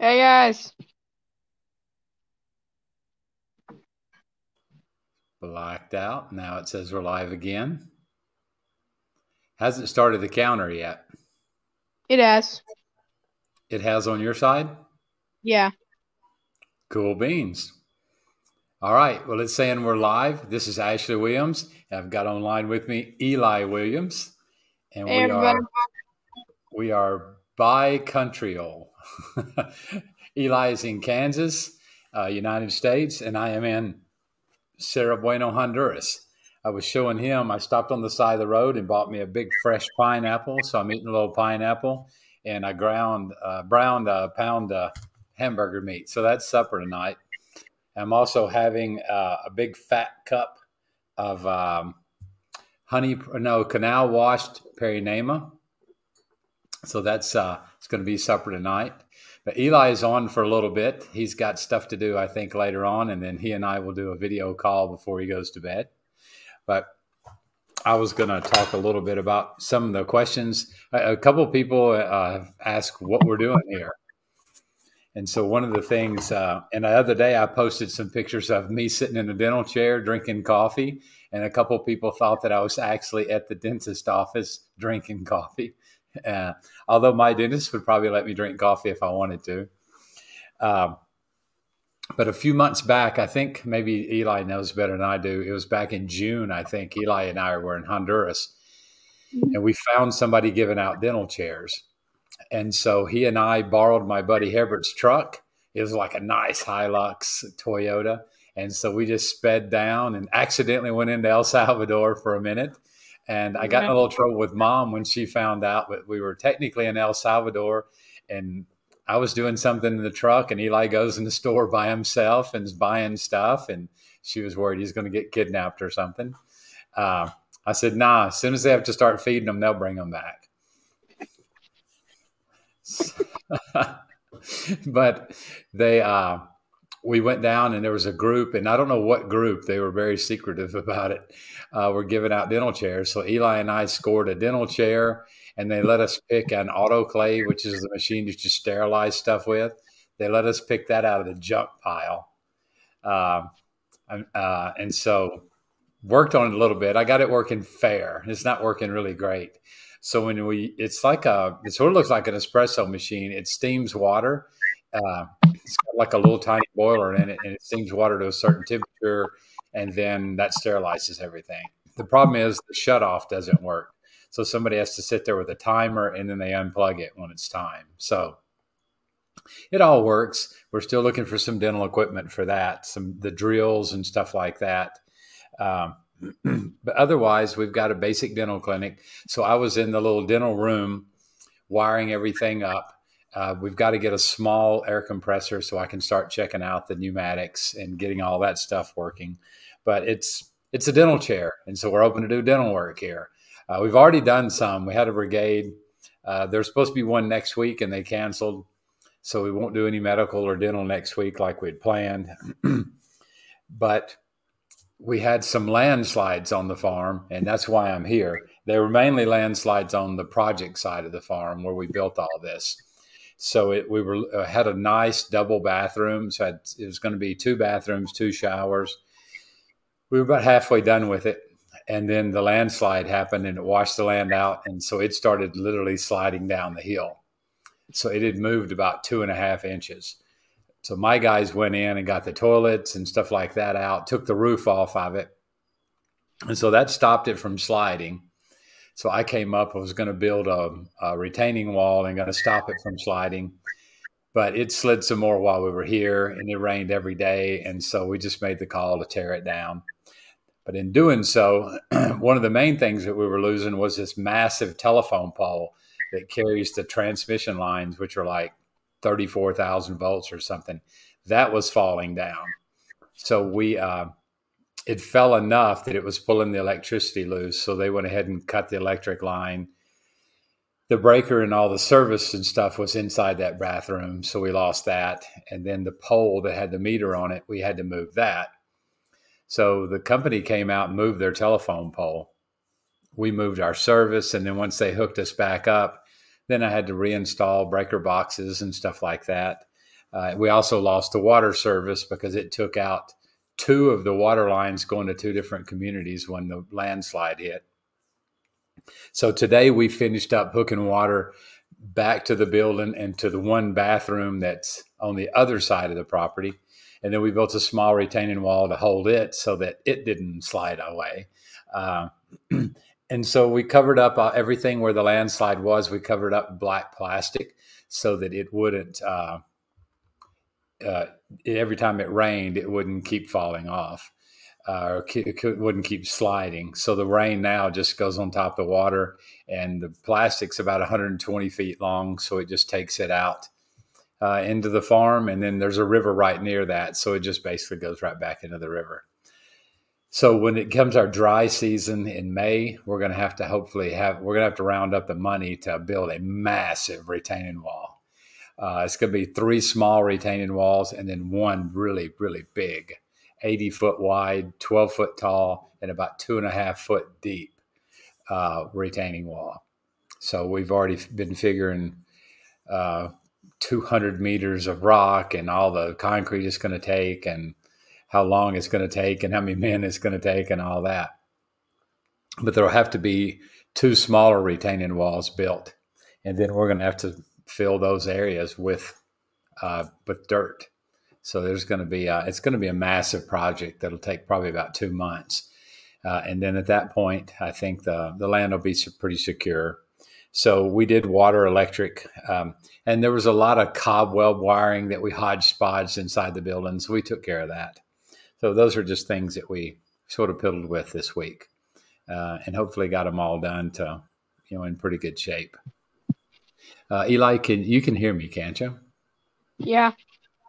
Hey guys. Blacked out. Now it says we're live again. Hasn't started the counter yet. It has. It has on your side? Yeah. Cool beans. All right. Well, it's saying we're live. This is Ashley Williams. I've got online with me Eli Williams. And Hey we everybody. are we are bi-countryal. Eli is in Kansas, uh, United States, and I am in Cerro Bueno, Honduras. I was showing him, I stopped on the side of the road and bought me a big fresh pineapple. So I'm eating a little pineapple and I ground, uh, browned a pound of hamburger meat. So that's supper tonight. I'm also having uh, a big fat cup of um, honey, no, canal washed Parainema. So that's uh, it's going to be supper tonight. But Eli is on for a little bit. He's got stuff to do, I think, later on, and then he and I will do a video call before he goes to bed. But I was going to talk a little bit about some of the questions. A, couple people uh, have asked what we're doing here. And so one of the things, uh, and the other day I posted some pictures of me sitting in a dental chair drinking coffee, and a couple people thought that I was actually at the dentist office drinking coffee. Uh, although my dentist would probably let me drink coffee if I wanted to. Um, but a few months back, I think maybe Eli knows better than I do. It was back in June, I think. Eli and I were in Honduras, and we found somebody giving out dental chairs. And so he and I borrowed my buddy Herbert's truck. It was like a nice Hilux Toyota. And so we just sped down and accidentally went into El Salvador for a minute. And I got in a little trouble with mom when she found out that we were technically in El Salvador and I was doing something in the truck and Eli goes in the store by himself and is buying stuff. And she was worried he's going to get kidnapped or something. Uh, I said, nah, as soon as they have to start feeding them, they'll bring them back. but they, uh, we went down and there was a group, and I don't know what group, they were very secretive about it. Uh, we're giving out dental chairs. So Eli and I scored a dental chair, and they let us pick an autoclave, which is the machine that you sterilize stuff with. They let us pick that out of the junk pile. Uh, uh, and so worked on it a little bit. I got it working fair. It's not working really great. So when we, it's like a, it sort of looks like an espresso machine. It steams water. Uh, it's got like a little tiny boiler in it, and it steams water to a certain temperature, and then that sterilizes everything. The problem is the shutoff doesn't work. So somebody has to sit there with a timer, and then they unplug it when it's time. So it all works. We're still looking for some dental equipment for that, some the drills and stuff like that. Um, but otherwise, we've got a basic dental clinic. So I was in the little dental room wiring everything up. Uh, we've got to get a small air compressor so I can start checking out the pneumatics and getting all that stuff working. But it's it's a dental chair, and so we're open to do dental work here. Uh, we've already done some. We had a brigade. Uh, there's supposed to be one next week, and they canceled, so we won't do any medical or dental next week like we'd planned. but we had some landslides on the farm, and that's why I'm here. They were mainly landslides on the project side of the farm where we built all this. So it, we were uh, had a nice double bathroom. So it was going to be two bathrooms, two showers. We were about halfway done with it, and then the landslide happened, and it washed the land out, and so it started literally sliding down the hill. So it had moved about two and a half inches. So my guys went in and got the toilets and stuff like that out, took the roof off of it. And so that stopped it from sliding. So I came up, I was going to build a, a retaining wall and going to stop it from sliding. But it slid some more while we were here and it rained every day. And so we just made the call to tear it down. But in doing so, one of the main things that we were losing was this massive telephone pole that carries the transmission lines, which are like 34,000 volts or something. That was falling down. So we, uh, it fell enough that it was pulling the electricity loose. So they went ahead and cut the electric line. The breaker and all the service and stuff was inside that bathroom. So we lost that. And then the pole that had the meter on it, we had to move that. So the company came out and moved their telephone pole. We moved our service. And then once they hooked us back up, then I had to reinstall breaker boxes and stuff like that. Uh, we also lost the water service because it took out two of the water lines going to two different communities when the landslide hit. So today we finished up hooking water back to the building and to the one bathroom that's on the other side of the property. And then we built a small retaining wall to hold it so that it didn't slide away. Uh, and so we covered up uh, everything where the landslide was. We covered up black plastic so that it wouldn't. Uh, uh, every time it rained, it wouldn't keep falling off, uh, or it wouldn't keep sliding. So the rain now just goes on top of the water, and the plastic's about 120 feet long, so it just takes it out uh, into the farm, and then there's a river right near that, so it just basically goes right back into the river. So when it comes our dry season in May, we're going to have to hopefully have we're going to have to round up the money to build a massive retaining wall. Uh, it's going to be three small retaining walls and then one really really big, 80 foot wide, 12 foot tall, and about two and a half foot deep uh, retaining wall. So we've already been figuring uh, 200 meters of rock and all the concrete it's going to take and how long it's going to take and how many men it's going to take and all that. But there'll have to be two smaller retaining walls built, and then we're going to have to fill those areas with uh, with dirt. So there's going to be a, it's going to be a massive project that'll take probably about two months, uh, and then at that point, I think the the land will be pretty secure. So we did water, electric, um, and there was a lot of cobweb wiring that we hodgepodged inside the building. So we took care of that. So those are just things that we sort of piddled with this week, uh, and hopefully got them all done to you know in pretty good shape. Uh, Eli, can you can hear me, can't you? Yeah.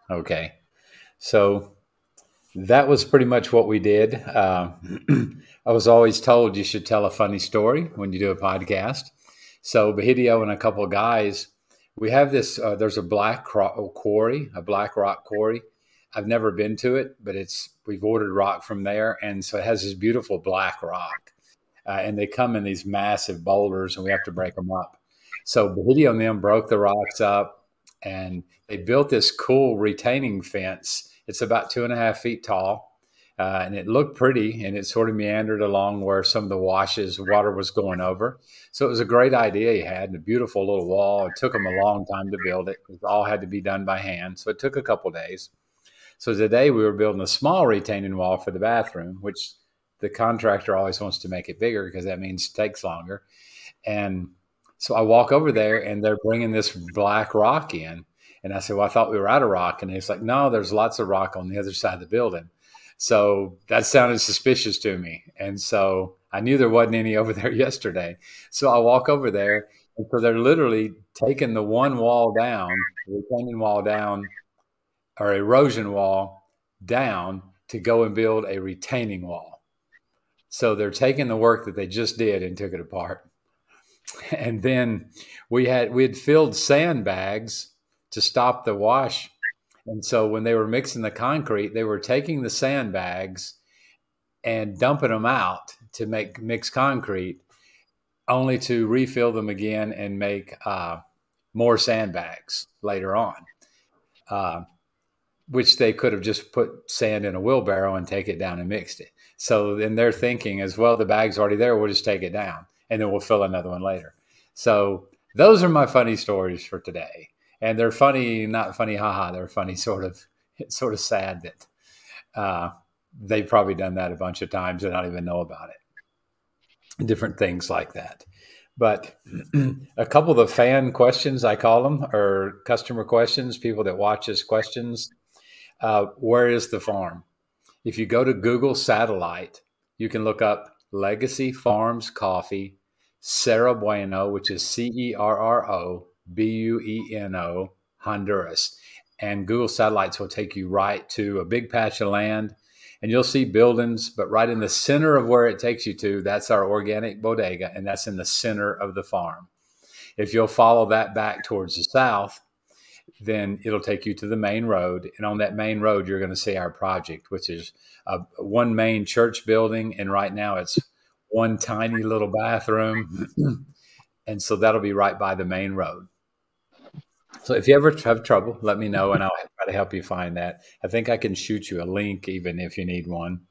Okay. So that was pretty much what we did. Uh, I was always told you should tell a funny story when you do a podcast. So Bahidio and a couple of guys, we have this. Uh, there's a black quarry, a black rock quarry I've never been to it, but it's we've ordered rock from there, and so it has this beautiful black rock, uh, and they come in these massive boulders, and we have to break them up. So Bahidio and them broke the rocks up, and they built this cool retaining fence. It's about two and a half feet tall, uh, and it looked pretty, and it sort of meandered along where some of the washes water was going over. So it was a great idea he had, and a beautiful little wall. It took them a long time to build it. It all had to be done by hand, so it took a couple days. So today we were building a small retaining wall for the bathroom, which the contractor always wants to make it bigger because that means it takes longer. And so I walk over there and they're bringing this black rock in. And I said, Well, I thought we were out of rock. And he's like, No, there's lots of rock on the other side of the building. So that sounded suspicious to me. And so I knew there wasn't any over there yesterday. So I walk over there. And so they're literally taking the one wall down, the retaining wall down or erosion wall down to go and build a retaining wall. So they're taking the work that they just did and took it apart. And then we had we had filled sandbags to stop the wash. And so when they were mixing the concrete, they were taking the sandbags and dumping them out to make mixed concrete, only to refill them again and make uh, more sandbags later on. Uh, which they could have just put sand in a wheelbarrow and take it down and mixed it. So then they're thinking as well, the bag's already there, we'll just take it down and then we'll fill another one later. So those are my funny stories for today. And they're funny, not funny, haha. They're funny, sort of, sort of sad that uh, they've probably done that a bunch of times and not even know about it. Different things like that. But a couple of the fan questions, I call them, or customer questions, people that watch us questions uh, where is the farm? If you go to Google Satellite, you can look up Legacy Farms Coffee, Cerro Bueno, which is C E R R O B U E N O, Honduras. And Google Satellites will take you right to a big patch of land and you'll see buildings, but right in the center of where it takes you to, that's our organic bodega, and that's in the center of the farm. If you'll follow that back towards the south, then it'll take you to the main road. And on that main road, you're going to see our project, which is a, one main church building. And right now it's one tiny little bathroom. and so that'll be right by the main road. So if you ever have trouble, let me know and I'll try to help you find that. I think I can shoot you a link even if you need one.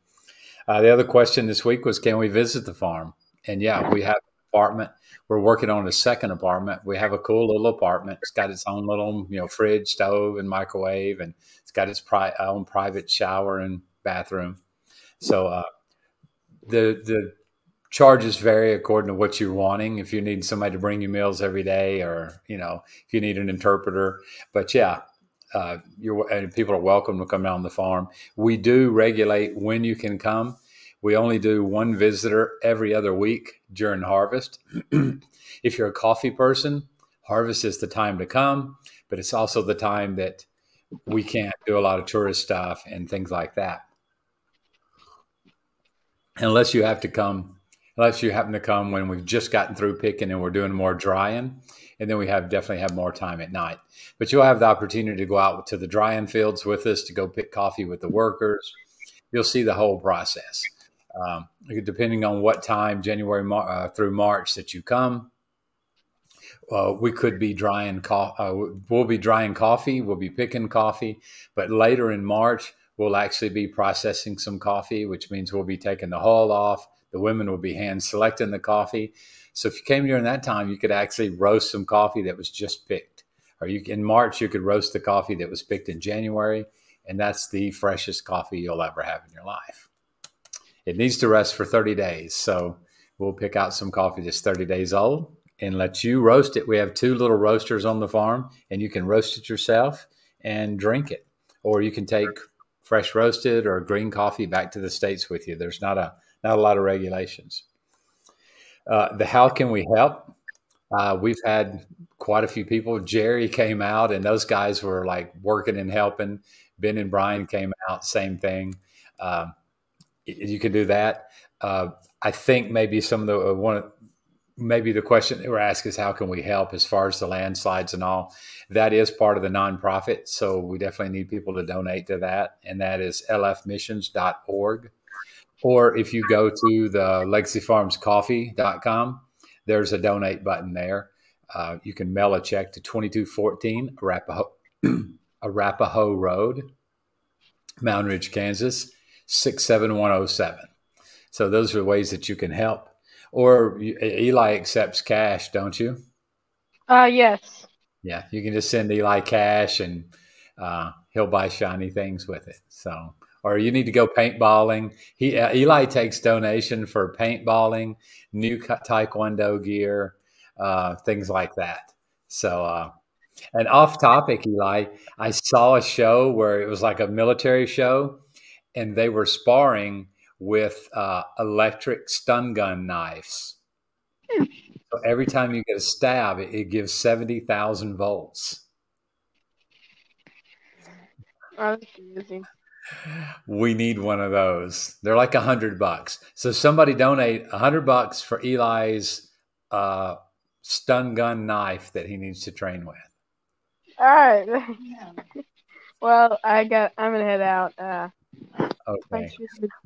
Uh, the other question this week was, can we visit the farm? And yeah, we have an apartment. We're working on a second apartment. We have a cool little apartment. It's got its own little, you know, fridge, stove, and microwave, and it's got its pri- own private shower and bathroom. So uh, the the charges vary according to what you're wanting. If you need somebody to bring you meals every day, or you know, if you need an interpreter. But yeah, uh, people are welcome to come down the farm. We do regulate when you can come. We only do one visitor every other week during harvest. if you're a coffee person, harvest is the time to come, but it's also the time that we can't do a lot of tourist stuff and things like that. Unless you have to come unless you happen to come when we've just gotten through picking and we're doing more drying and then we have definitely have more time at night. But you'll have the opportunity to go out to the drying fields with us to go pick coffee with the workers. You'll see the whole process. Um, depending on what time january uh, through march that you come uh, we could be drying co- uh, we'll be drying coffee we'll be picking coffee but later in march we'll actually be processing some coffee which means we'll be taking the hull off the women would be hand selecting the coffee. So if you came during that time, you could actually roast some coffee that was just picked. Or you in March, you could roast the coffee that was picked in January, and that's the freshest coffee you'll ever have in your life. It needs to rest for 30 days. So we'll pick out some coffee that's 30 days old and let you roast it. We have two little roasters on the farm, and you can roast it yourself and drink it. Or you can take fresh roasted or green coffee back to the States with you. There's not a not a lot of regulations. Uh, the how can we help? Uh, we've had quite a few people. Jerry came out, and those guys were like working and helping. Ben and Brian came out, same thing. Um, you can do that. Uh, I think maybe some of the uh, one, maybe the question they were asked is how can we help as far as the landslides and all. That is part of the nonprofit, so we definitely need people to donate to that, and that is lfmissions.org. Or if you go to the legacyfarmscoffee.com, there's a donate button there. Uh, you can mail a check to 2214 Arapahoe, Arapahoe Road, Moundridge, Kansas, 67107. So those are ways that you can help. Or Eli accepts cash, don't you? Uh, yes. Yeah, you can just send Eli cash and uh, he'll buy shiny things with it. So or you need to go paintballing. He uh, Eli takes donation for paintballing, new taekwondo gear, uh, things like that. So, uh, and off topic, Eli, I saw a show where it was like a military show, and they were sparring with uh, electric stun gun knives. So every time you get a stab, it, it gives seventy thousand volts. Oh, that's we need one of those. They're like a hundred bucks. So somebody donate a hundred bucks for Eli's uh, stun gun knife that he needs to train with. All right. well, I got. I'm gonna head out. Uh, okay.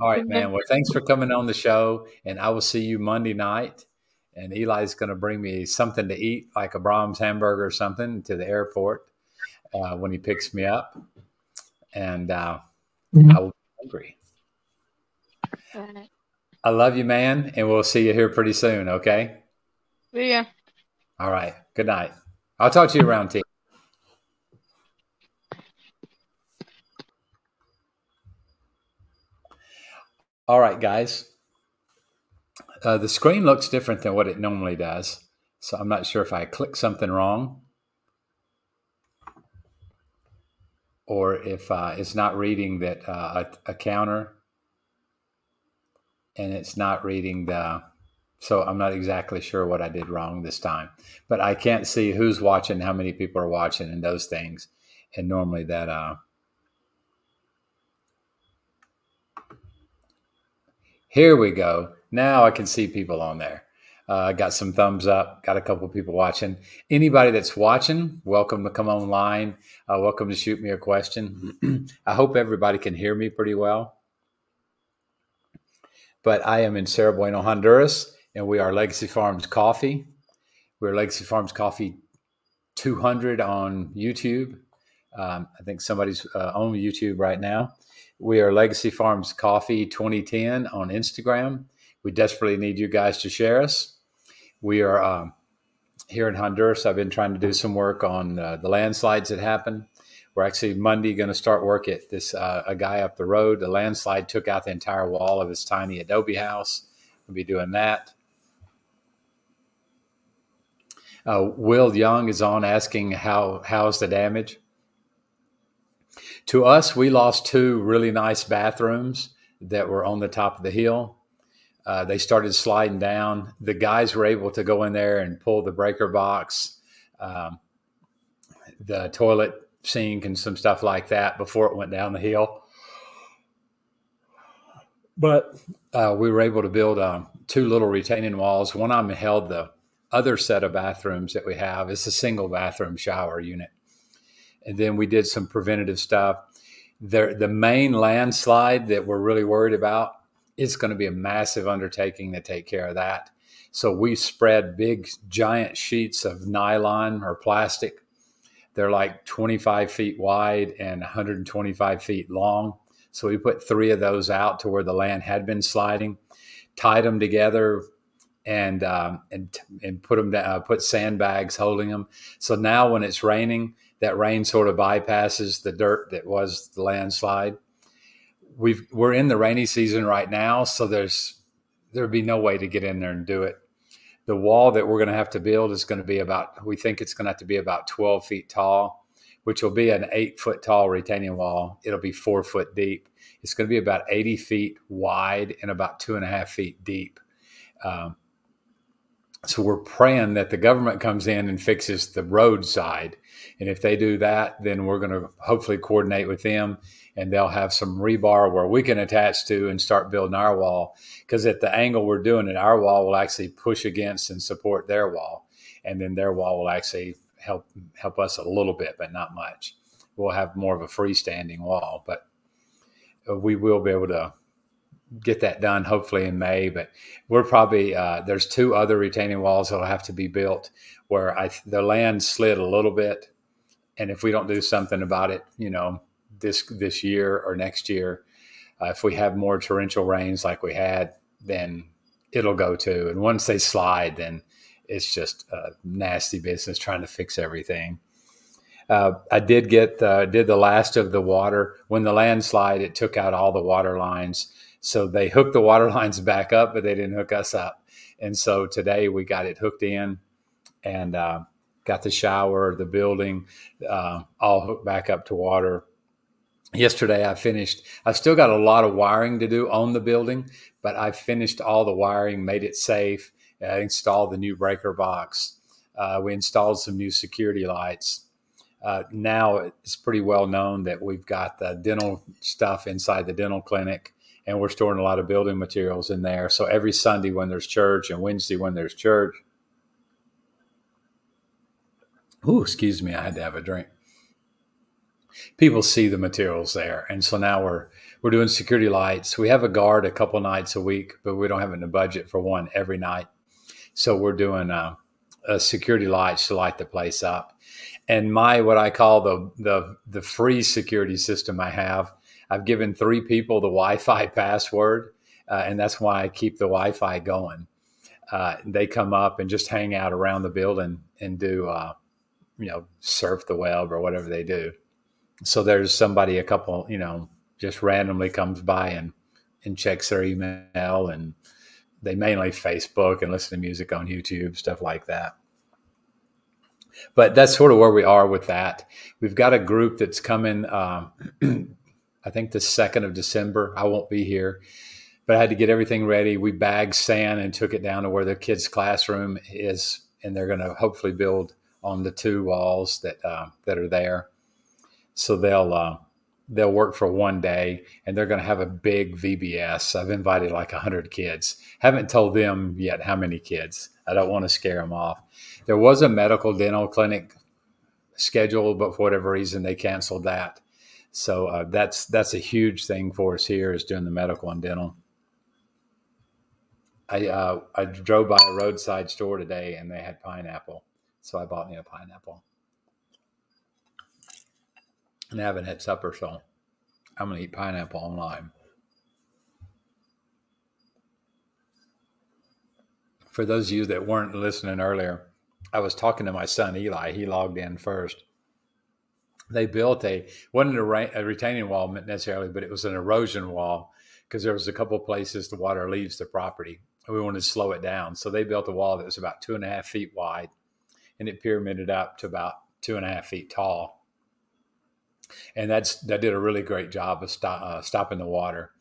All right, man. Well, thanks for coming on the show, and I will see you Monday night. And Eli's going to bring me something to eat, like a Braum's hamburger or something, to the airport uh, when he picks me up. And uh, mm-hmm. I will be hungry. I love you, man, and we'll see you here pretty soon. Okay. See ya. All right. Good night. I'll talk to you around tea. All right, guys. Uh, the screen looks different than what it normally does. So I'm not sure if I clicked something wrong. Or if uh, it's not reading that uh, a, a, counter. And it's not reading the so i'm not exactly sure what i did wrong this time. But i can't see who's watching how many people are watching and those things. And normally that uh here we go. Now i can see people on there uh, got some thumbs up. Got a couple people watching. Anybody that's watching, welcome to come online. Uh, welcome to shoot me a question. I hope everybody can hear me pretty well. But I am in Cerro Bueno, Honduras, and we are Legacy Farms Coffee. We're Legacy Farms Coffee 200 on YouTube. Um, I think somebody's uh, on YouTube right now. We are Legacy Farms Coffee 2010 on Instagram. We desperately need you guys to share us. We are um, here in Honduras. I've been trying to do some work on uh, the landslides that happened. We're actually Monday going to start work at this uh, a guy up the road. The landslide took out the entire wall of his tiny adobe house. We'll be doing that. Uh, Will Young is on asking how how's the damage. To us, we lost two really nice bathrooms that were on the top of the hill. Uh, they started sliding down. The guys were able to go in there and pull the breaker box, um, the toilet sink, and some stuff like that before it went down the hill. But uh, we were able to build um, two little retaining walls. One of them held the other set of bathrooms that we have. It's a single bathroom shower unit. And then we did some preventative stuff. The, the main landslide that we're really worried about it's going to be a massive undertaking to take care of that. So we spread big, giant sheets of nylon or plastic. They're like 25 feet wide and 125 feet long. So we put three of those out to where the land had been sliding, tied them together, and um, and and put them down, uh, put sandbags holding them. So now when it's raining, that rain sort of bypasses the dirt that was the landslide we've we're in the rainy season right now, so there's there'd be no way to get in there and do it. The wall that we're going to have to build is going to be about we think it's going to have to be about 12 feet tall, which will be an eight foot tall retaining wall. It'll be four foot deep. It's going to be about 80 feet wide and about two and a half feet deep. Um, so we're praying that the government comes in and fixes the roadside. And if they do that, then we're going to hopefully coordinate with them and they'll have some rebar where we can attach to and start building our wall. Because at the angle we're doing it, our wall will actually push against and support their wall. And then their wall will actually help help us a little bit, but not much. We'll have more of a freestanding wall, but we will be able to get that done hopefully in May. But we're probably uh, there's two other retaining walls that'll have to be built where I the land slid a little bit, and if we don't do something about it, you know, this this year or next year, uh, if we have more torrential rains like we had, then it'll go too. And once they slide, then it's just a nasty business trying to fix everything. Uh, I did get uh, did the last of the water when the landslide. It took out all the water lines so they hooked the water lines back up, but they didn't hook us up. And so today we got it hooked in and uh, got the shower, the building, uh, all hooked back up to water. Yesterday I finished, I still got a lot of wiring to do on the building, but I finished all the wiring, made it safe, uh, installed the new breaker box. Uh, we installed some new security lights. Uh, now it's pretty well known that we've got the dental stuff inside the dental clinic and we're storing a lot of building materials in there. So every Sunday when there's church and Wednesday when there's church, oh, excuse me, I had to have a drink. People see the materials there, and so now we're we're doing security lights. We have a guard a couple nights a week, but we don't have it in the budget for one every night. So we're doing uh, a security lights to light the place up. And my what I call the the the free security system I have I've given three people the Wi-Fi password, uh, and that's why I keep the Wi-Fi going. Uh, they come up and just hang out around the building and do, uh, you know, surf the web or whatever they do. So there's somebody, a couple, you know, just randomly comes by and and checks their email, and they mainly Facebook and listen to music on YouTube, stuff like that but that's sort of where we are with that. We've got a group that's coming. Um, I think the 2nd of December. I won't be here, but I had to get everything ready. We bagged sand and took it down to where the kids' classroom is, and they're going to hopefully build on the two walls that uh, that are there. So they'll uh, they'll work for one day, and they're going to have a big VBS. I've invited like hundred kids. Haven't told them yet how many kids. I don't want to scare them off. There was a medical dental clinic scheduled, but for whatever reason they canceled that. So uh, that's that's a huge thing for us here is doing the medical and dental. I uh, I drove by a roadside store today and they had pineapple, so I bought me a pineapple. And I haven't had supper, so I'm going to eat pineapple and lime. For those of you that weren't listening earlier, I was talking to my son Eli. He logged in first. They built a wasn't a, a retaining wall necessarily, but it was an erosion wall because there was a couple places the water leaves the property. We wanted to slow it down, so they built a wall that was about two and a half feet wide, and it pyramided up to about two and a half feet tall. And that's that did a really great job of stop, uh, stopping the water.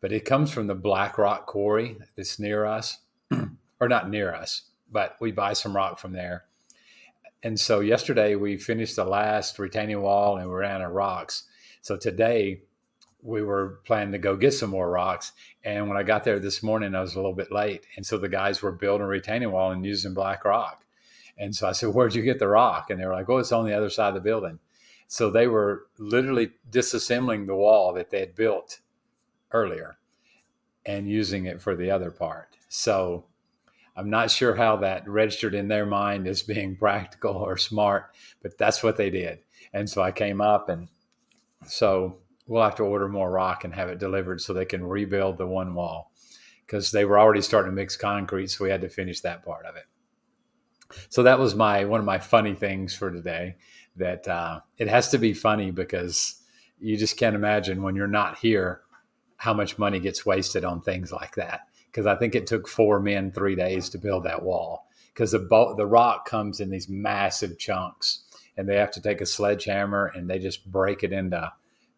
But it comes from the Black Rock Quarry that's near us, or not near us, but we buy some rock from there. And so yesterday we finished the last retaining wall and we ran out of rocks. So today we were planning to go get some more rocks. And when I got there this morning, I was a little bit late. And so the guys were building a retaining wall and using black rock. And so I said, Where'd you get the rock? And they were like, Oh, it's on the other side of the building. So they were literally disassembling the wall that they had built earlier and using it for the other part. So I'm not sure how that registered in their mind as being practical or smart, but that's what they did. And so I came up and so we'll have to order more rock and have it delivered so they can rebuild the one wall because they were already starting to mix concrete. So we had to finish that part of it. So that was my one of my funny things for today. That uh, it has to be funny because you just can't imagine when you're not here how much money gets wasted on things like that. Because I think it took four men three days to build that wall. Because the bo- the rock comes in these massive chunks and they have to take a sledgehammer and they just break it into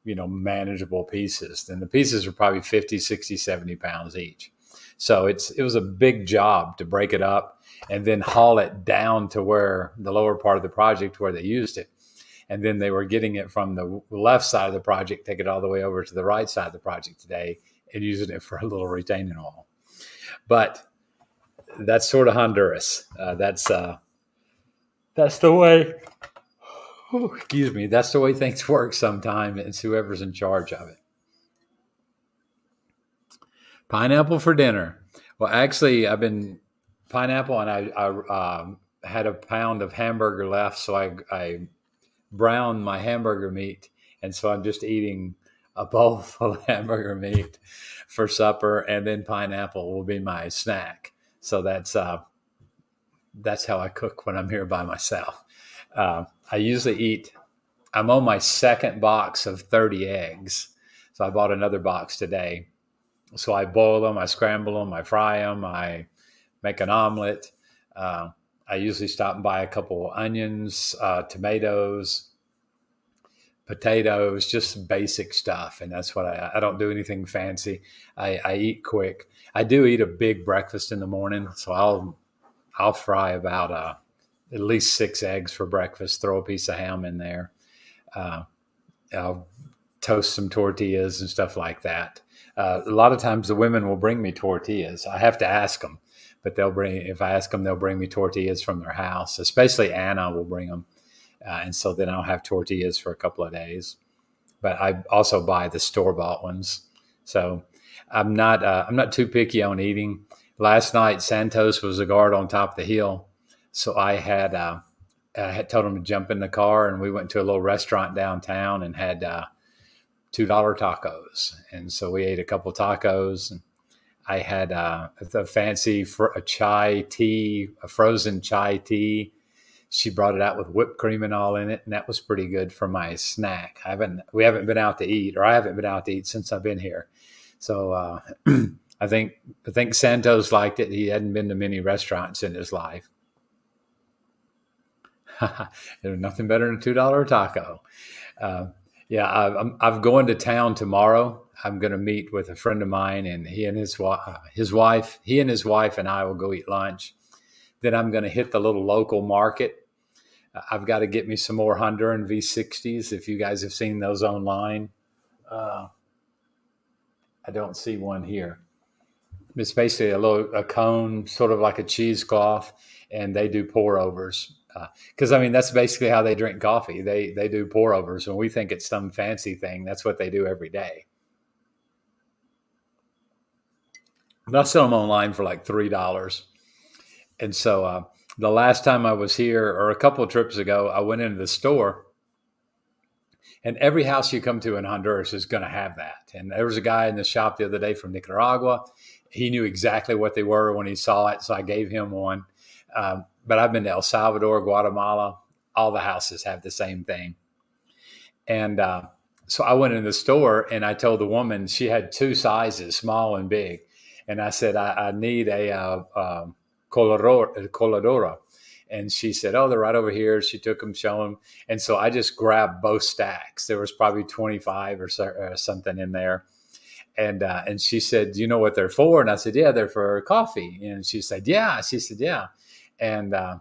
you know manageable pieces. And the pieces are probably 50 60 70 pounds each. So it's it was a big job to break it up and then haul it down to where the lower part of the project where they used it and then they were getting it from the left side of the project take it all the way over to the right side of the project today and using it for a little retaining wall but that's sort of Honduras. Uh, that's uh, that's the way. Oh, excuse me. That's the way things work. Sometimes it's whoever's in charge of it. Pineapple for dinner. Well, actually, I've been pineapple, and I, I um, had a pound of hamburger left, so I, I browned my hamburger meat, and so I'm just eating a bowl of hamburger meat for supper, and then pineapple will be my snack. So that's uh, that's how I cook when I'm here by myself. Uh, I usually eat. I'm on my second box of 30 eggs, so I bought another box today. So I boil them, I scramble them, I fry them, I make an omelet. Uh, I usually stop and buy a couple onions, uh, tomatoes, potatoes, just basic stuff. And that's what I, I don't do anything fancy. I, I eat quick. I do eat a big breakfast in the morning. So I'll, I'll fry about uh, at least six eggs for breakfast, throw a piece of ham in there. Uh, I'll toast some tortillas and stuff like that. Uh, a lot of times the women will bring me tortillas. I have to ask them, but they'll bring, if I ask them, they'll bring me tortillas from their house, especially Anna will bring them uh, and so then I'll have tortillas for a couple of days. But I also buy the store bought ones. So I'm not uh, I'm not too picky on eating. Last night Santos was a guard on top of the hill, so I had uh, I had told him to jump in the car, and we went to a little restaurant downtown and had uh, two dollar tacos. And so we ate a couple tacos. And I had uh, a fancy fr- a chai tea, a frozen chai tea she brought it out with whipped cream and all in it, and that was pretty good for my snack. I haven't we haven't been out to eat, or I haven't been out to eat since I've been here. So uh, I think I think Santos liked it. He hadn't been to many restaurants in his life. There's nothing better than a two dollar taco. Uh, yeah, I'm I'm going to town tomorrow. I'm going to meet with a friend of mine, and he and his uh, his wife, he and his wife and I will go eat lunch. Then I'm going to hit the little local market I've got to get me some more Honduran V60s. If you guys have seen those online, uh, I don't see one here. It's basically a little a cone, sort of like a cheesecloth, and they do pour overs. Because uh, I mean, that's basically how they drink coffee. They they do pour overs, and we think it's some fancy thing. That's what they do every day. But I sell them online for like three dollars, and so uh, the last time I was here, or a couple of trips ago, I went into the store And every house you come to in Honduras is going to have that. And there was a guy in the shop the other day from Nicaragua. He knew exactly what they were when he saw it, so I gave him one. Um, but I've been to El Salvador, Guatemala. All the houses have the same thing. And uh, so I went in the store and I told the woman she had two sizes, small and big. And I said, I, I need a uh, um, coladora. And she said, Oh, they're right over here. She took them, showed them. And so I just grabbed both stacks. There was probably 25 or, so, or something in there. And, uh, and she said, Do you know what they're for? And I said, Yeah, they're for coffee. And she said, Yeah. She said, Yeah. And uh,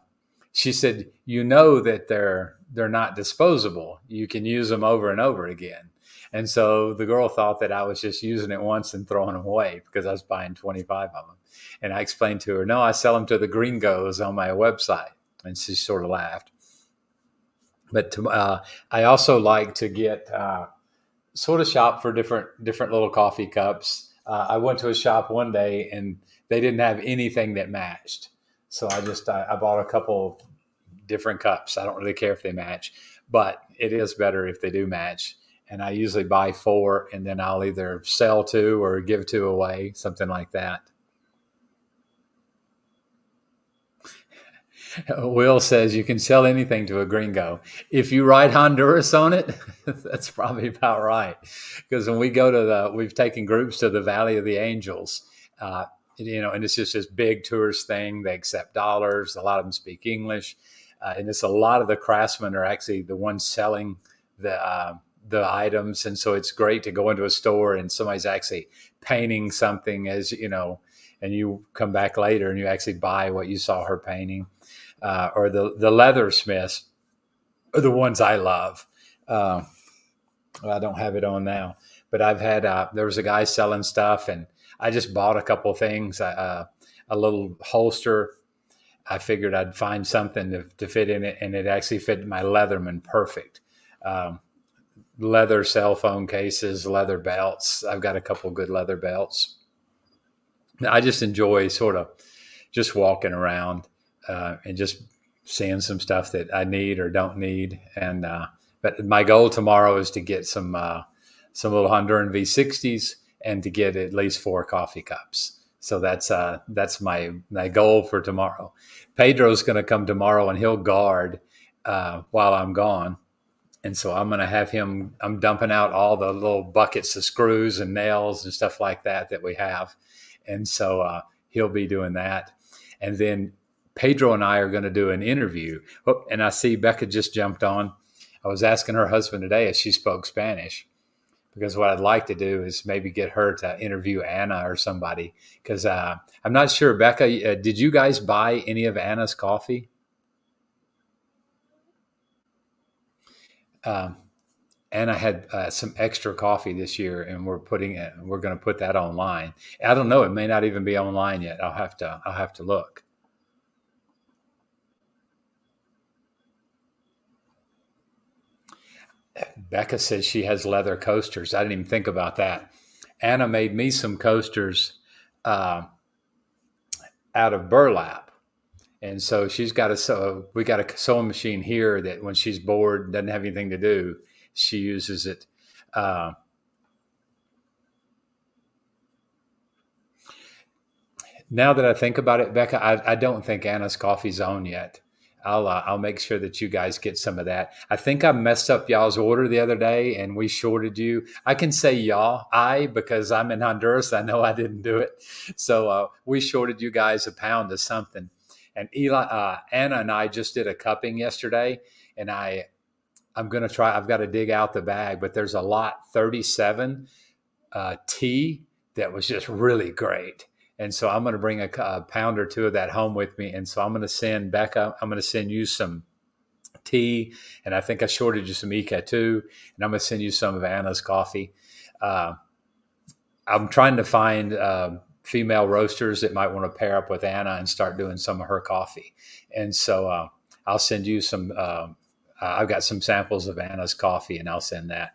she said, You know that they're, they're not disposable. You can use them over and over again. And so the girl thought that I was just using it once and throwing them away because I was buying 25 of them. And I explained to her, no, I sell them to the gringos on my website. And she sort of laughed. But to, uh, I also like to get uh, sort of shop for different different little coffee cups. Uh, I went to a shop one day and they didn't have anything that matched. So I just I, I bought a couple different cups. I don't really care if they match, but it is better if they do match and I usually buy four and then I'll either sell two or give two away, something like that. Will says you can sell anything to a gringo. If you write Honduras on it, that's probably about right. Because when we go to the, we've taken groups to the Valley of the Angels, uh, you know, and it's just this big tourist thing. They accept dollars. A lot of them speak English. Uh, and it's a lot of the craftsmen are actually the ones selling the, uh, the items and so it's great to go into a store and somebody's actually painting something as you know and you come back later and you actually buy what you saw her painting uh, or the the leathersmiths are the ones i love uh, i don't have it on now but i've had uh, there was a guy selling stuff and i just bought a couple things uh, a little holster i figured i'd find something to, to, fit in it and it actually fit my leatherman perfect um, leather cell phone cases, leather belts. I've got a couple good leather belts. I just enjoy sort of just walking around uh, and just seeing some stuff that I need or don't need. And uh, but my goal tomorrow is to get some uh, some little Honduran V60s and to get at least four coffee cups. So that's uh, that's my my goal for tomorrow. Pedro's going to come tomorrow and he'll guard uh, while I'm gone and so I'm going to have him. I'm dumping out all the little buckets of screws and nails and stuff like that that we have, and so uh, he'll be doing that. And then Pedro and I are going to do an interview. Oh, and I see Becca just jumped on. I was asking her husband today if she spoke Spanish, because what I'd like to do is maybe get her to interview Anna or somebody. Because uh, I'm not sure, Becca, uh, did you guys buy any of Anna's coffee? Um, and I had uh, some extra coffee this year, and we're putting it. We're going to put that online. I don't know; it may not even be online yet. I'll have to. I'll have to look. Becca says she has leather coasters. I didn't even think about that. Anna made me some coasters uh, out of burlap and so she's got a sew. We got a sewing machine here that when she's bored, doesn't have anything to do, she uses it. Uh, now that I think about it, Becca, I, I don't think Anna's coffee's on yet. I'll uh, I'll make sure that you guys get some of that. I think I messed up y'all's order the other day and we shorted you. I can say y'all, I because I'm in Honduras. I know I didn't do it, so uh, we shorted you guys a pound of something. And Eli, uh, Anna and I just did a cupping yesterday, and I, I'm gonna try. I've got to dig out the bag, but there's a lot 37 uh, tea that was just really great. And so I'm going to bring a, a, pound or two of that home with me. And so I'm going to send Becca, I'm going to send you some tea. And I think I shorted you some Ika too. And I'm going to send you some of Anna's coffee. Uh, I'm trying to find uh, female roasters that might want to pair up with Anna and start doing some of her coffee. And so uh, I'll send you some. Uh, I've got some samples of Anna's coffee, and I'll send that.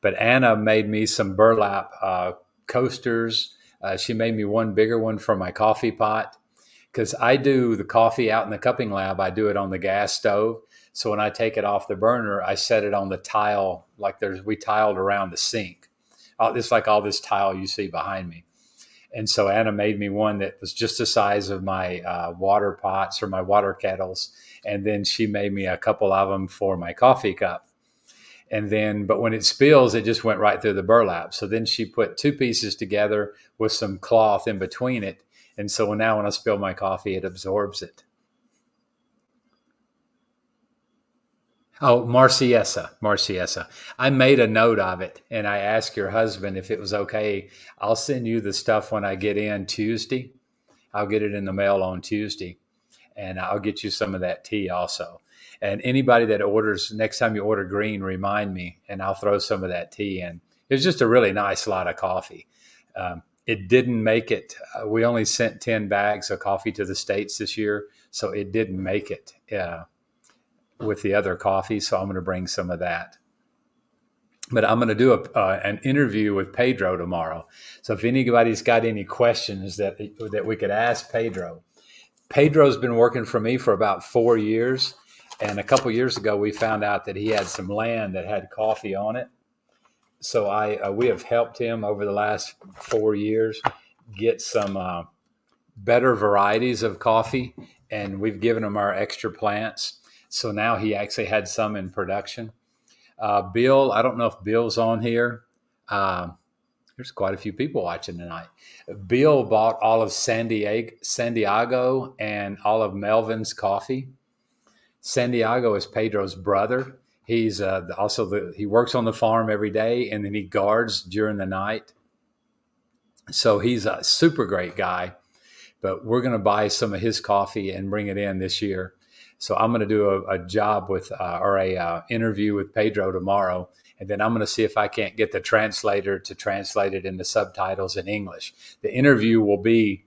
But Anna made me some burlap uh, coasters. Uh, she made me one bigger one for my coffee pot because I do the coffee out in the cupping lab. I do it on the gas stove. So when I take it off the burner, I set it on the tile, like there's we tiled around the sink. It's like all this tile you see behind me. And so Anna made me one that was just the size of my uh, water pots or my water kettles. And then she made me a couple of them for my coffee cup. And then, but when it spills, it just went right through the burlap. So then she put two pieces together with some cloth in between it. And so now when I spill my coffee, it absorbs it. Oh, Marciesa, Marciesa. I made a note of it and I asked your husband if it was okay. I'll send you the stuff when I get in Tuesday. I'll get it in the mail on Tuesday and I'll get you some of that tea also. And anybody that orders, next time you order green, remind me and I'll throw some of that tea in. It's just a really nice lot of coffee. Um, it didn't make it. Uh, we only sent 10 bags of coffee to the States this year, so it didn't make it. Uh, with the other coffee, so I'm going to bring some of that. But I'm going to do a, uh, an interview with Pedro tomorrow. So if anybody's got any questions that that we could ask Pedro, Pedro's been working for me for about four years, and a couple years ago we found out that he had some land that had coffee on it. So I uh, we have helped him over the last four years get some uh, better varieties of coffee, and we've given him our extra plants so now he actually had some in production. Uh, Bill, I don't know if Bill's on here. Uh, there's quite a few people watching tonight. Bill bought all of San Diego, San Diego and all of Melvin's coffee. San Diego is Pedro's brother. He's uh, also the he works on the farm every day and then he guards during the night. So he's a super great guy. But we're going to buy some of his coffee and bring it in this year. So I'm going to do a, a job with uh, or a uh, interview with Pedro tomorrow, and then I'm going to see if I can't get the translator to translate it into subtitles in English. The interview will be,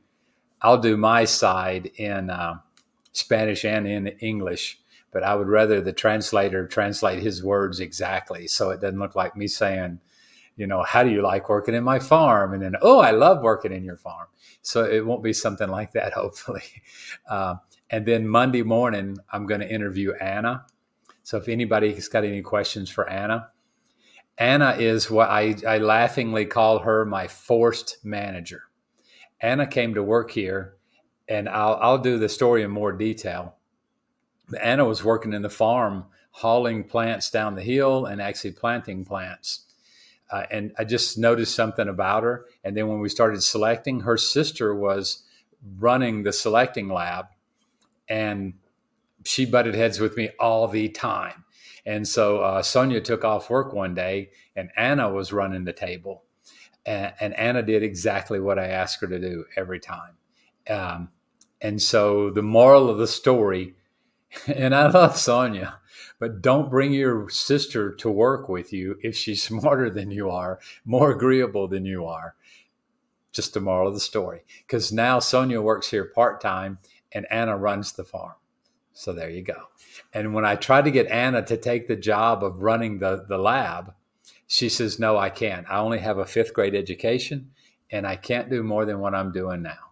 I'll do my side in uh, Spanish and in English, but I would rather the translator translate his words exactly, so it doesn't look like me saying, you know, how do you like working in my farm? And then, oh, I love working in your farm. So it won't be something like that, hopefully. Uh, and then Monday morning, I'm going to interview Anna. So if anybody's got any questions for Anna, Anna is what I, I laughingly call her my forced manager. Anna came to work here, and I'll, I'll do the story in more detail. Anna was working in the farm, hauling plants down the hill and actually planting plants. Uh, and I just noticed something about her. And then when we started selecting, her sister was running the selecting lab and she butted heads with me all the time. And so uh, Sonia took off work one day, and Anna was running the table, and, and, Anna did exactly what I asked her to do every time. Um, and so the moral of the story, and I love Sonia, but don't bring your sister to work with you if she's smarter than you are, more agreeable than you are. Just the moral of the story. Because now Sonia works here part time and Anna runs the farm. So there you go. And when I tried to get Anna to take the job of running the, the lab, she says, No, I can't. I only have a fifth grade education and I can't do more than what I'm doing now.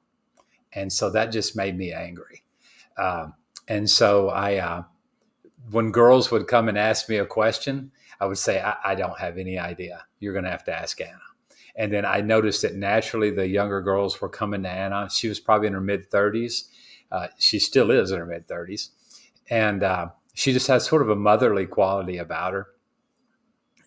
And so that just made me angry. Um, and so I, uh, when girls would come and ask me a question, I would say, I, I don't have any idea. You're going to have to ask Anna. And then I noticed that naturally the younger girls were coming to Anna. She was probably in her mid 30s uh, she still is in her mid 30s. And uh, she just has sort of a motherly quality about her.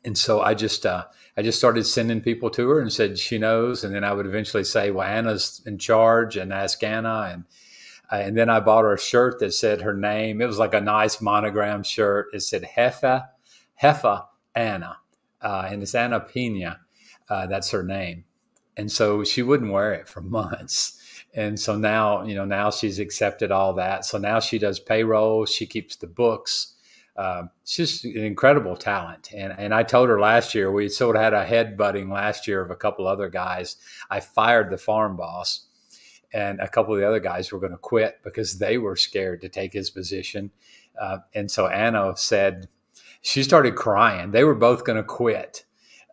And so I just uh, I just started sending people to her and said she knows. And then I would eventually say, well, Anna's in charge, and ask Anna. And uh, and then I bought her a shirt that said her name. It was like a nice monogram shirt. It said Hefa Hefa Anna, uh, and it's Anna Pena. Uh, that's her name. And so she wouldn't wear it for months and so now you know now she's accepted all that so now she does payroll she keeps the books um, she's an incredible talent and and i told her last year we sort of had a head butting last year of a couple other guys i fired the farm boss and a couple of the other guys were going to quit because they were scared to take his position uh, and so anna said she started crying they were both going to quit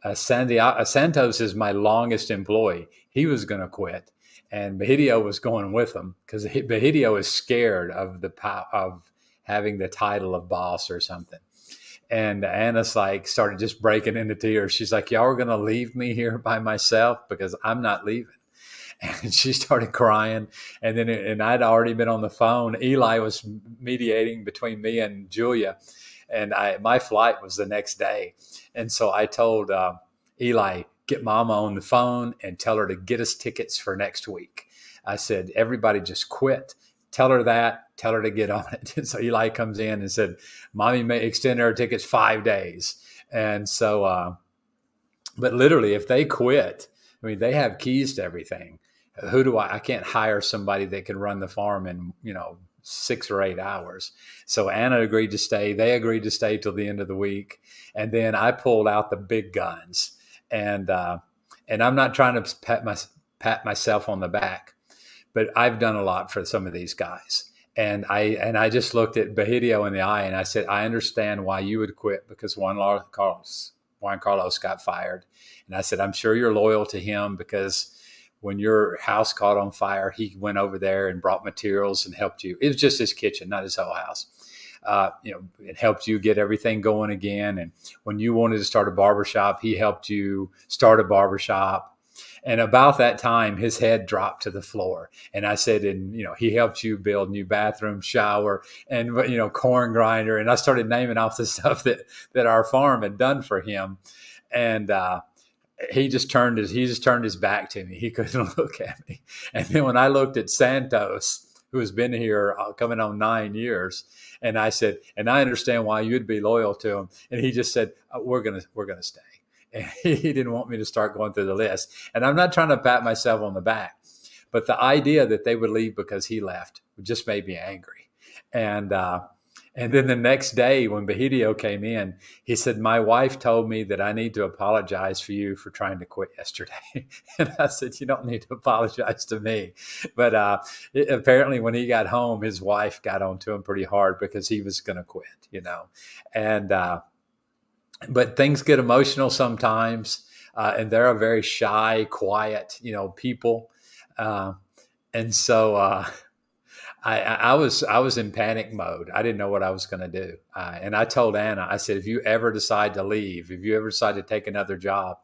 uh, Sandy, uh, santos is my longest employee he was going to quit and Bahidio was going with him because Bahidio is scared of the of having the title of boss or something. And Anna's like started just breaking into tears. She's like, "Y'all are gonna leave me here by myself because I'm not leaving." And she started crying. And then, and I'd already been on the phone. Eli was mediating between me and Julia, and I my flight was the next day. And so I told uh, Eli, "Get Mama on the phone and tell her to get us tickets for next week." I said, "Everybody just quit." tell her that, tell her to get on it. And so Eli comes in and said, Mommy may extend her tickets five days. And so, uh, but literally, if they quit, I mean, they have keys to everything. Who do I? I can't hire somebody that can run the farm in, you know, six or eight hours. So Anna agreed to stay. They agreed to stay till the end of the week. And then I pulled out the big guns. And, uh, and I'm not trying to pat, my, pat myself on the back but I've done a lot for some of these guys. And I and I just looked at Bahidio in the eye and I said, I understand why you would quit because Juan Carlos Juan Carlos got fired. And I said, I'm sure you're loyal to him because when your house caught on fire, he went over there and brought materials and helped you. It was just his kitchen, not his whole house. Uh, you know, it helped you get everything going again. And when you wanted to start a barbershop, he helped you start a barbershop. And about that time, his head dropped to the floor. And I said, and you know, he helped you build new bathroom, shower, and you know, corn grinder. And I started naming off the stuff that that our farm had done for him. And uh, he just turned his he just turned his back to me. He couldn't look at me. And then when I looked at Santos, who has been here uh, coming on nine years, and I said, and I understand why you'd be loyal to him. And he just said, uh, "We're gonna we're gonna stay." he didn't want me to start going through the list. And I'm not trying to pat myself on the back, but the idea that they would leave because he left just made me angry. And uh, and then the next day when Bahidio came in, he said, "My wife told me that I need to apologize for you for trying to quit yesterday." and I said, "You don't need to apologize to me." But uh, it, apparently, when he got home, his wife got onto him pretty hard because he was going to quit, you know, and. Uh, but things get emotional sometimes, uh, and they're a very shy, quiet, you know, people, uh, and so uh, I, I, was I was in panic mode. I didn't know what I was going to do, uh, and I told Anna, I said, if you ever decide to leave, if you ever decide to take another job,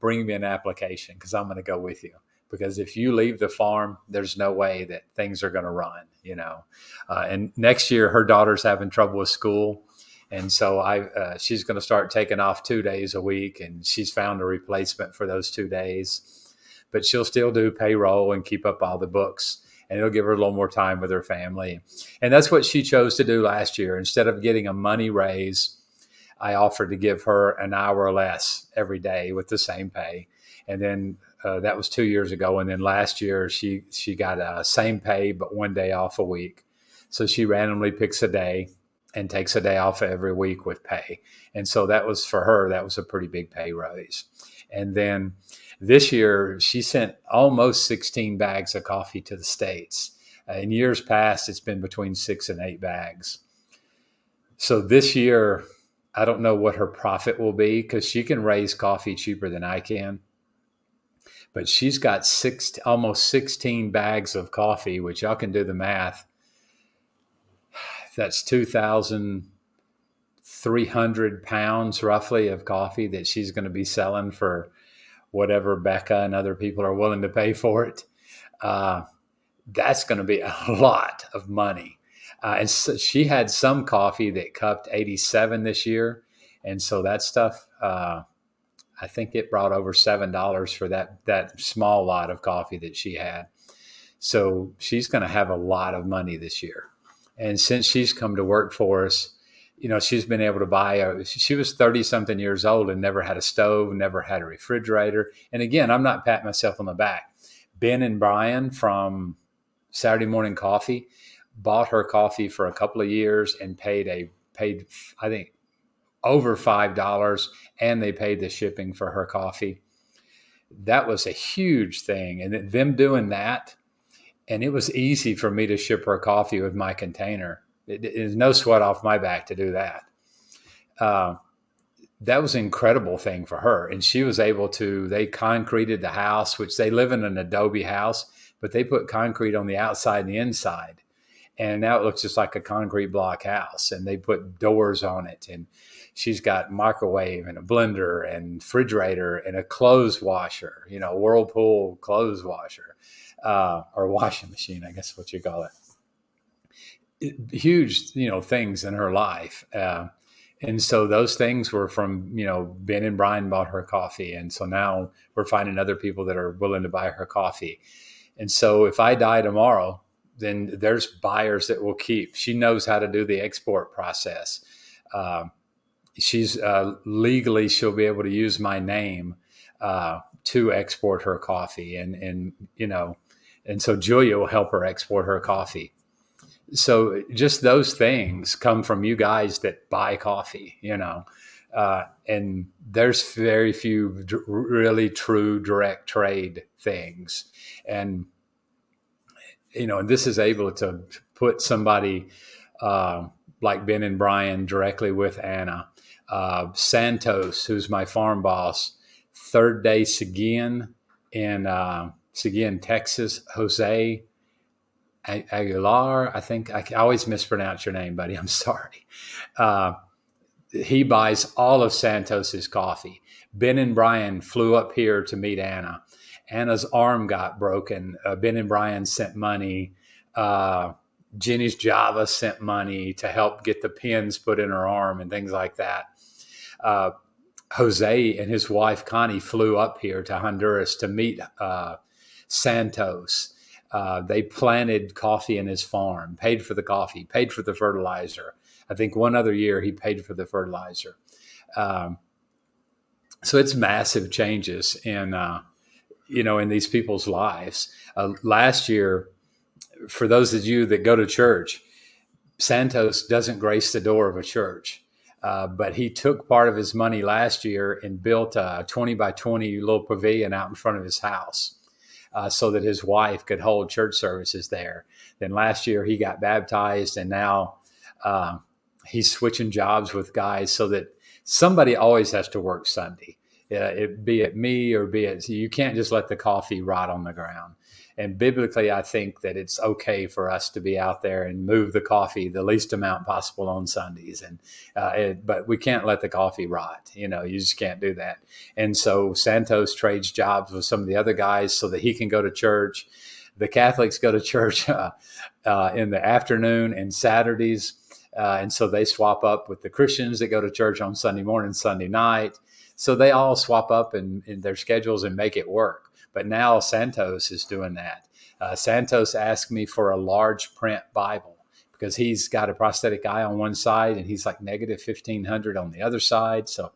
bring me an application because I'm going to go with you. Because if you leave the farm, there's no way that things are going to run, you know. Uh, and next year, her daughter's having trouble with school and so I uh, she's going to start taking off two days a week, and she's found a replacement for those two days. But she'll still do payroll and keep up all the books, and it'll give her a little more time with her family. And that's what she chose to do last year. Instead of getting a money raise, I offered to give her an hour less every day with the same pay. And then uh, that was two years ago. And then last year she she got a same pay but one day off a week. So she randomly picks a day and takes a day off every week with pay. And so that was for her, that was a pretty big pay raise. And then this year, she sent almost 16 bags of coffee to the States. Uh, in years past, it's been between six and eight bags. So this year, I don't know what her profit will be because she can raise coffee cheaper than I can. But she's got six, almost 16 bags of coffee, which y'all can do the math that's 2,300 pounds roughly of coffee that she's going to be selling for whatever Becca and other people are willing to pay for it. Uh, that's going to be a lot of money. Uh, and so she had some coffee that cupped 87 this year. And so that stuff, uh, I think it brought over $7 for that, that small lot of coffee that she had. So she's going to have a lot of money this year. And since she's come to work for us, you know, she's been able to buy a, she was 30 something years old and never had a stove, never had a refrigerator. And again, I'm not patting myself on the back. Ben and Brian from Saturday Morning Coffee bought her coffee for a couple of years and paid a, paid, I think, over $5 and they paid the shipping for her coffee. That was a huge thing. And them doing that and it was easy for me to ship her coffee with my container. It, it is no sweat off my back to do that. Uh, that was an incredible thing for her, and she was able to. They concreted the house, which they live in an adobe house, but they put concrete on the outside and the inside, and now it looks just like a concrete block house. And they put doors on it, and she's got microwave and a blender and refrigerator and a clothes washer, you know, Whirlpool clothes washer uh, or washing machine, I guess what you call it. Huge, you know, things in her life. Uh, and so those things were from, you know, Ben and Brian bought her coffee. And so now we're finding other people that are willing to buy her coffee. And so if I die tomorrow, then there's buyers that will keep. She knows how to do the export process. Um, she's uh, legally she'll be able to use my name uh, to export her coffee, and and you know, and so Julia will help her export her coffee. So just those things come from you guys that buy coffee, you know, uh, and there's very few d- really true direct trade things, and you know, this is able to put somebody uh, like Ben and Brian directly with Anna. Uh, Santos, who's my farm boss, Third Day Seguin in uh, Seguin, Texas, Jose Aguilar. I think I always mispronounce your name, buddy. I'm sorry. Uh, he buys all of Santos's coffee. Ben and Brian flew up here to meet Anna. Anna's arm got broken. Uh, ben and Brian sent money. Uh, Jenny's Java sent money to help get the pins put in her arm and things like that uh, Jose and his wife Connie flew up here to Honduras to meet uh, Santos. Uh, they planted coffee in his farm, paid for the coffee, paid for the fertilizer. I think one other year he paid for the fertilizer. Um, so it's massive changes in uh, you know in these people's lives. Uh, last year, for those of you that go to church, Santos doesn't grace the door of a church. Uh, but he took part of his money last year and built a 20 by 20 little pavilion out in front of his house uh, so that his wife could hold church services there. Then last year he got baptized and now uh, he's switching jobs with guys so that somebody always has to work Sunday. it, be it me or be it you can't just let the coffee rot on the ground. And biblically, I think that it's okay for us to be out there and move the coffee the least amount possible on Sundays. And uh, it, but we can't let the coffee rot. You know, you just can't do that. And so Santos trades jobs with some of the other guys so that he can go to church. The Catholics go to church uh, uh, in the afternoon and Saturdays. Uh, and so they swap up with the Christians that go to church on Sunday morning, Sunday night. So they all swap up in, in their schedules and make it work. But now Santos is doing that. Uh, Santos asked me for a large print Bible because he's got a prosthetic eye on one side and he's like negative 1500 on the other side. So,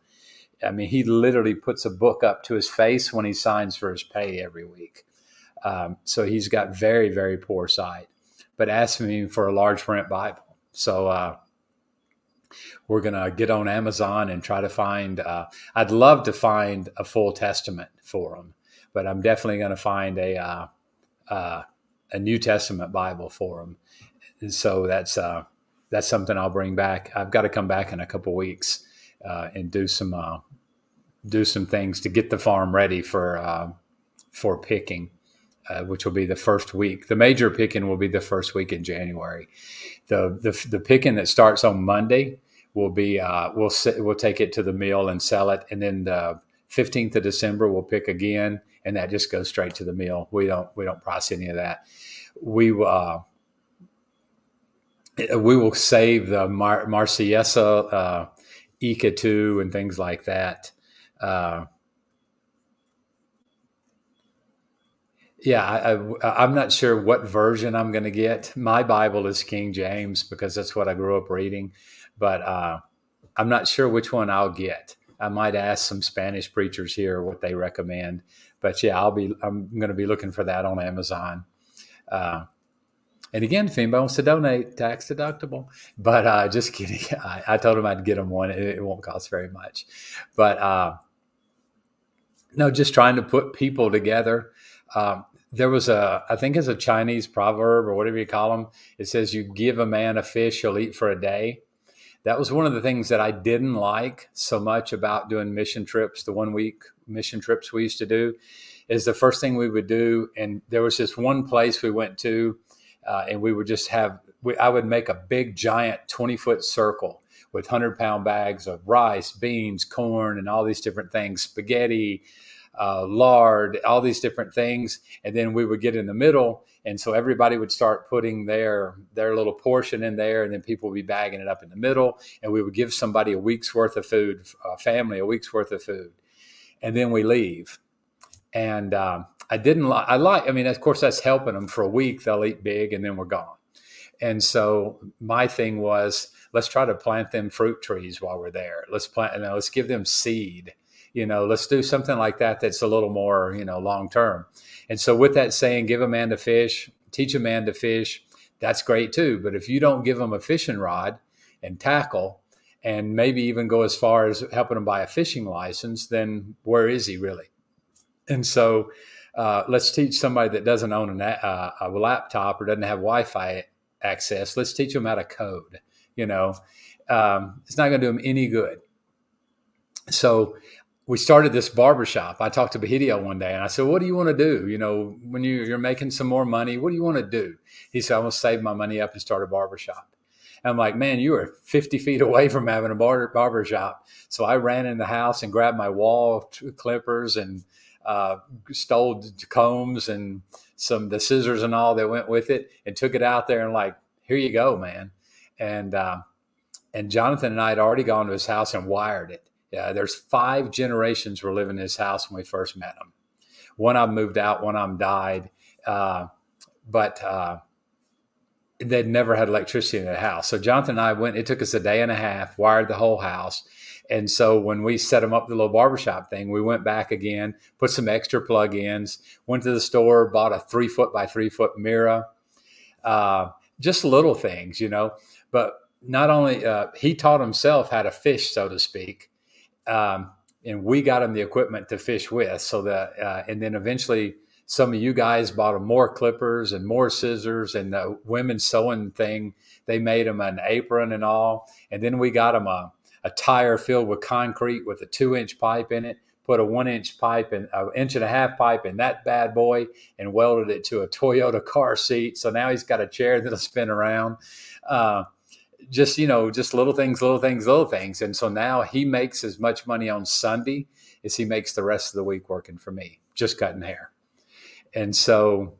I mean, he literally puts a book up to his face when he signs for his pay every week. Um, so he's got very, very poor sight, but asked me for a large print Bible. So, uh, we're going to get on Amazon and try to find, uh, I'd love to find a full testament for him but I'm definitely going to find a uh, uh, a New Testament Bible for them. And so that's uh, that's something I'll bring back. I've got to come back in a couple weeks uh, and do some uh, do some things to get the farm ready for uh, for picking. which will be the first week. The major picking will be the first week in January. The the, the picking that starts on Monday will be we'll we'll take it to the mill and sell it, and then the 15th of December we'll pick again and that just goes straight to the meal. We don't we don't process any of that. We uh, we will save the Mar- Marsellesa, uh, Ica and things like that. Uh, yeah, I, am not sure what version I'm going to get. My Bible is King James because that's what I grew up reading, but uh, I'm not sure which one I'll get. I might ask some Spanish preachers here what they recommend but yeah, I'll be I'm going to be looking for that on Amazon. Uh, and again, if anybody wants to donate, tax deductible. But uh, just kidding. I, I, told him I'd get him one. It, it won't cost very much. But uh, no, just trying to put people together. Um, there was a, I think it's a Chinese proverb or whatever you call them. It says, "You give a man a fish, he'll eat for a day." That was one of the things that I didn't like so much about doing mission trips. The one week mission trips we used to do is the first thing we would do. And there was this one place we went to, uh, and we would just have we, I would make a big, giant 20 foot circle with 100 pound bags of rice, beans, corn, and all these different things, spaghetti, uh, lard, all these different things. And then we would get in the middle. And so everybody would start putting their their little portion in there, and then people would be bagging it up in the middle, and we would give somebody a week's worth of food, a family a week's worth of food, and then we leave. And um, I didn't like. I like. I mean, of course, that's helping them for a week. They'll eat big, and then we're gone. And so my thing was, let's try to plant them fruit trees while we're there. Let's plant. You know, let's give them seed you know let's do something like that that's a little more you know long term and so with that saying give a man to fish teach a man to fish that's great too. But if you don't give them a fishing rod and tackle and maybe even go as far as helping him buy a fishing license then where is he really? And so uh, let's teach somebody that doesn't own a, uh, a laptop or doesn't have wi-fi access let's teach them how to code you know? Um, it's not going to do them any good. So we started this barbershop. I talked to Bahidio one day and I said, What do you want to do? You know, when you, you're making some more money, what do you want to do? He said, I want to save my money up and start a barbershop. And I'm like, Man, you are 50 feet away from having a bar- barbershop. So I ran in the house and grabbed my wall clippers and uh, stole combs and some the scissors and all that went with it and took it out there and like, Here you go, man. And, uh, and Jonathan and I had already gone to his house and wired it yeah, there's five generations were living in his house when we first met him. One of them moved out, one of them died, uh, but uh, they'd never had electricity in the house. So Jonathan and I went. It took us a day and a half, wired the whole house. And so when we set them up the little barbershop thing, we went back again, put some extra plug-ins, went to the store, bought a three foot by three foot mirror, uh, just little things, you know. But not only uh, he taught himself how to fish, so to speak, um, and we got him the equipment to fish with. So that, uh, and then eventually some of you guys bought him more clippers and more scissors and the women's sewing thing. They made him an apron and all. And then we got him a, a tire filled with concrete with a two inch pipe in it. Put a one inch pipe and an inch and a half pipe in that bad boy and welded it to a Toyota car seat. So now he's got a chair that'll spin around. Uh, just you know just little things little things little things. And so now he makes as much money on sunday as he makes the rest of the week working for me just cutting hair. And so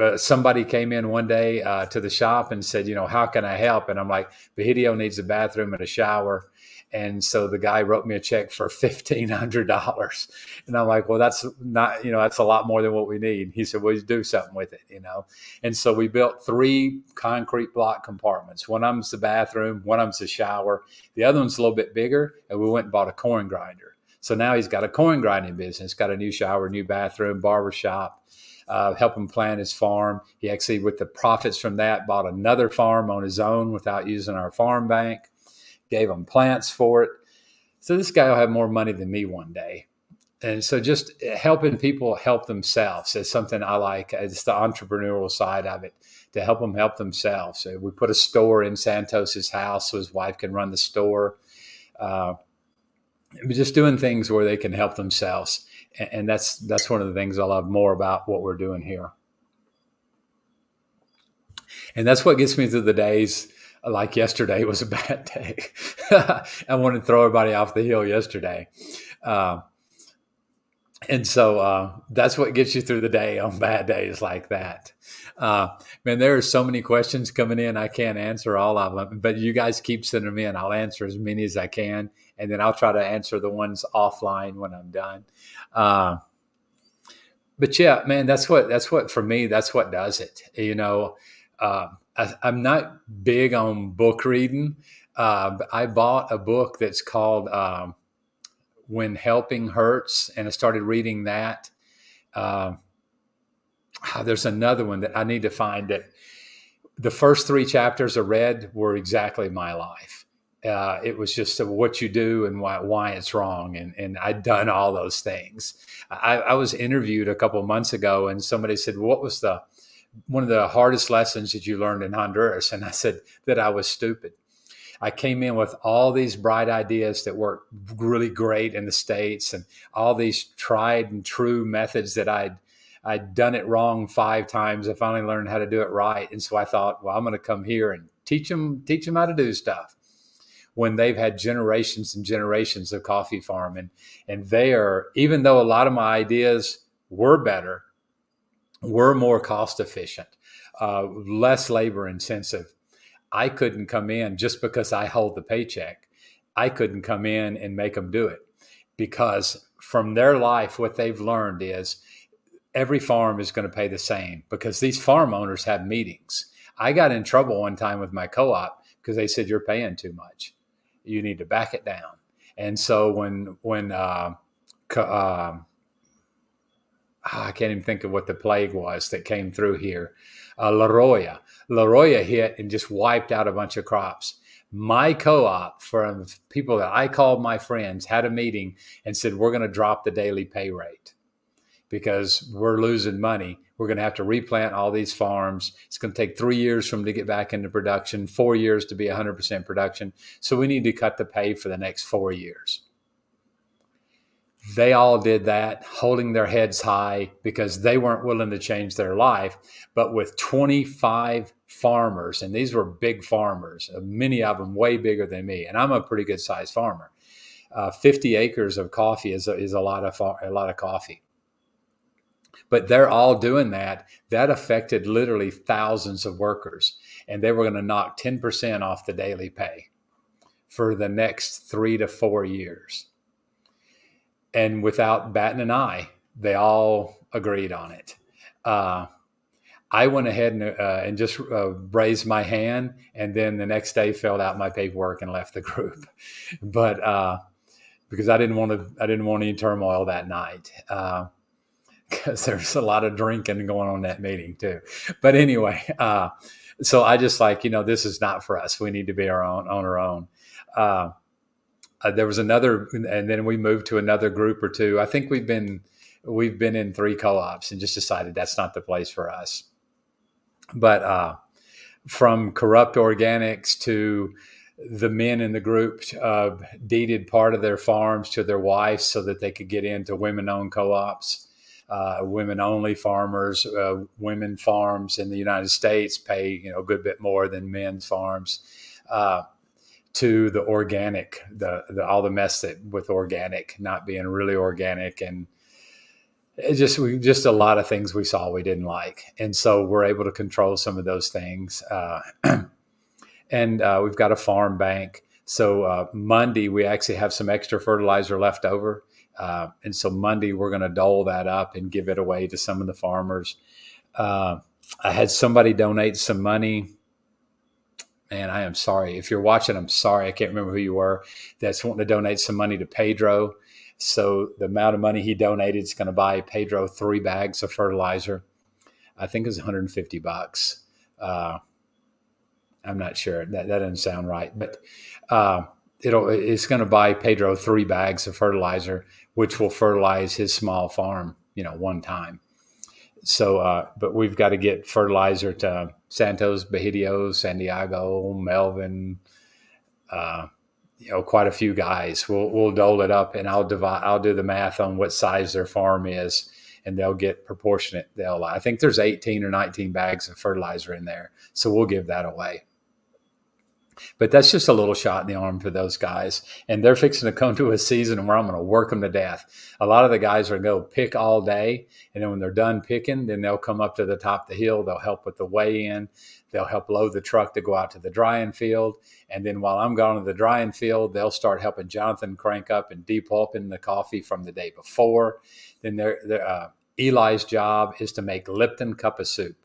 uh, somebody came in one day uh, to the shop and said you know how can i help? And i'm like Bahidio needs a bathroom and a shower and so the guy wrote me a check for $1,500. And I'm like, well, that's not, you know, that's a lot more than what we need. He said, well, you do something with it, you know? And so we built three concrete block compartments. One of them's the bathroom, one of them's the shower. The other one's a little bit bigger. And we went and bought a corn grinder. So now he's got a corn grinding business, got a new shower, new bathroom, barber shop, uh, help him plan his farm. He actually, with the profits from that, bought another farm on his own without using our farm bank gave him plants for it. So this guy will have more money than me one day. And so just helping people help themselves is something I like. It's the entrepreneurial side of it to help them help themselves. So we put a store in Santos's house so his wife can run the store. Uh, just doing things where they can help themselves. And, and that's that's one of the things I love more about what we're doing here. And that's what gets me through the days like yesterday was a bad day. I wanted to throw everybody off the hill yesterday. Uh, and so uh, that's what gets you through the day on bad days like that. Uh, man, there are so many questions coming in. I can't answer all of them, but you guys keep sending them in. I'll answer as many as I can, and then I'll try to answer the ones offline when I'm done. Uh, but yeah, man, that's what that's what for me. That's what does it. You know, uh, I, am not big on book reading. Uh, I bought a book that's called um, When Helping Hurts, and I started reading that. Uh, there's another one that I need to find it. The first three chapters I read were exactly my life. Uh, it was just what you do and why, why it's wrong. And, and I'd done all those things. I, I was interviewed a couple months ago and somebody said, what was the, one of the hardest lessons that you learned in Honduras? And I said that I was stupid. I came in with all these bright ideas that worked really great in the States and all these tried and true methods that I'd I'd done it wrong five times. I finally learned how to do it right, and so I thought, well, I'm going to come here and teach them teach them how to do stuff when they've had generations and generations of coffee farming, and they are even though a lot of my ideas were better, were more cost efficient, uh, less labor intensive. I couldn't come in just because I hold the paycheck. I couldn't come in and make them do it because from their life, what they've learned is every farm is going to pay the same because these farm owners have meetings. I got in trouble one time with my co op because they said, You're paying too much. You need to back it down. And so when, when, uh, uh, I can't even think of what the plague was that came through here. Uh, La Roya. La Roya hit and just wiped out a bunch of crops. My co op, from people that I called my friends, had a meeting and said, We're going to drop the daily pay rate because we're losing money. We're going to have to replant all these farms. It's going to take three years for them to get back into production, four years to be 100% production. So we need to cut the pay for the next four years. They all did that, holding their heads high because they weren't willing to change their life. But with 25 farmers, and these were big farmers, uh, many of them way bigger than me, and I'm a pretty good sized farmer. Uh, 50 acres of coffee is a, is a lot of far, a lot of coffee. But they're all doing that. That affected literally thousands of workers, and they were going to knock 10% off the daily pay for the next three to four years and without batting an eye, they all agreed on it. Uh, I went ahead and, uh, and just uh, raised my hand, and then the next day filled out my paperwork and left the group. but uh, because I didn't want to, I didn't want any turmoil that night because uh, there's a lot of drinking going on that meeting too. But anyway, uh, so I just like you know this is not for us. We need to be our own on our own uh, there was another, and then we moved to another group or two. I think we've been we've been in three co-ops and just decided that's not the place for us. But uh, from corrupt organics to the men in the group uh, deeded part of their farms to their wives so that they could get into women-owned co-ops. Uh, women-only farmers, uh, women farms in the United States pay you know a good bit more than men's farms. Uh, to the organic, the, the all the mess that with organic not being really organic and it just we just a lot of things we saw we didn't like, and so we're able to control some of those things. Uh, and uh, we've got a farm bank. So uh, Monday we actually have some extra fertilizer left over, uh, and so Monday we're going to dole that up and give it away to some of the farmers. Uh, I had somebody donate some money man, I am sorry. If you're watching, I'm sorry. I can't remember who you were. That's wanting to donate some money to Pedro. So the amount of money he donated is going to buy Pedro three bags of fertilizer. I think it's 150 bucks. Uh, I'm not sure. That, that doesn't sound right, but uh, it'll it's going to buy Pedro three bags of fertilizer, which will fertilize his small farm, you know, one time. So, uh, but we've got to get fertilizer to Santos, Bajitos, San Diego, Melvin, uh, you know, quite a few guys. We'll we'll dole it up, and I'll divide. I'll do the math on what size their farm is, and they'll get proportionate. They'll. I think there's 18 or 19 bags of fertilizer in there, so we'll give that away. But that's just a little shot in the arm for those guys. And they're fixing to come to a season where I'm going to work them to death. A lot of the guys are going to go pick all day. And then when they're done picking, then they'll come up to the top of the hill. They'll help with the weigh in. They'll help load the truck to go out to the drying field. And then while I'm gone to the drying field, they'll start helping Jonathan crank up and depulping the coffee from the day before. Then they're, they're, uh, Eli's job is to make Lipton cup of soup.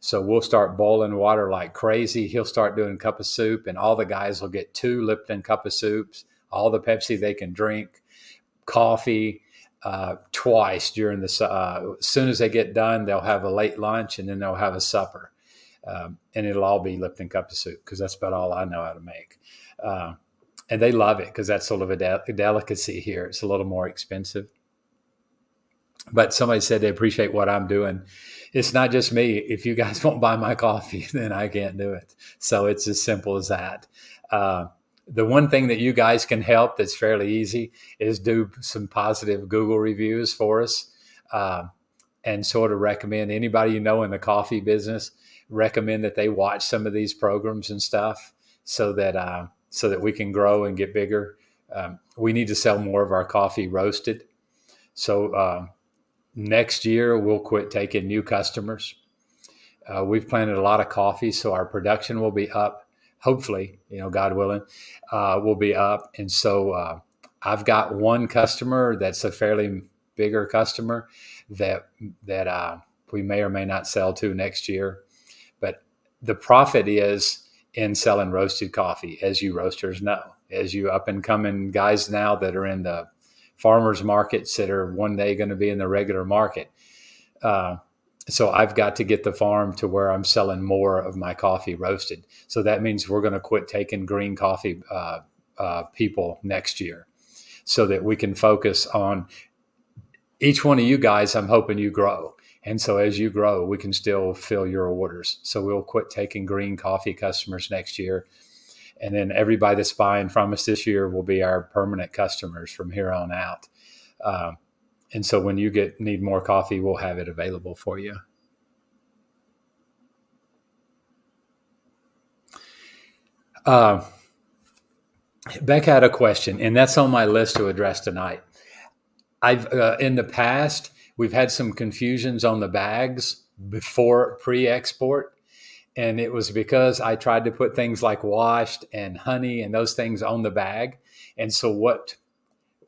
So we'll start boiling water like crazy. He'll start doing cup of soup, and all the guys will get two Lipton cup of soups, all the Pepsi they can drink, coffee uh, twice during the. Uh, as soon as they get done, they'll have a late lunch, and then they'll have a supper, um, and it'll all be Lipton cup of soup because that's about all I know how to make. Uh, and they love it because that's sort of a, de- a delicacy here. It's a little more expensive but somebody said they appreciate what I'm doing. It's not just me. If you guys won't buy my coffee, then I can't do it. So it's as simple as that. Uh, the one thing that you guys can help that's fairly easy is do some positive Google reviews for us. Uh, and sort of recommend anybody you know in the coffee business recommend that they watch some of these programs and stuff so that uh, so that we can grow and get bigger. Um, we need to sell more of our coffee roasted. So uh, next year we'll quit taking new customers. Uh, we've planted a lot of coffee, so our production will be up. Hopefully, you know, God willing, uh, will be up. And so uh, I've got one customer that's a fairly bigger customer that that uh, we may or may not sell to next year. But the profit is in selling roasted coffee, as you roasters know, as you up and coming guys now that are in the farmers markets that are one day going to be in the regular market. Uh, so I've got to get the farm to where I'm selling more of my coffee roasted. So that means we're going to quit taking green coffee uh, uh, people next year, so that we can focus on each one of you guys. I'm hoping you grow. And so as you grow, we can still fill your orders. So we'll quit taking green coffee customers next year. And then everybody that's buying from us this year will be our permanent customers from here on out. Um, and so when you get need more coffee, we'll have it available for you. Uh, Beck had a question, and that's on my list to address tonight. I've uh, in the past we've had some confusions on the bags before pre-export, and it was because I tried to put things like washed and honey and those things on the bag, and so what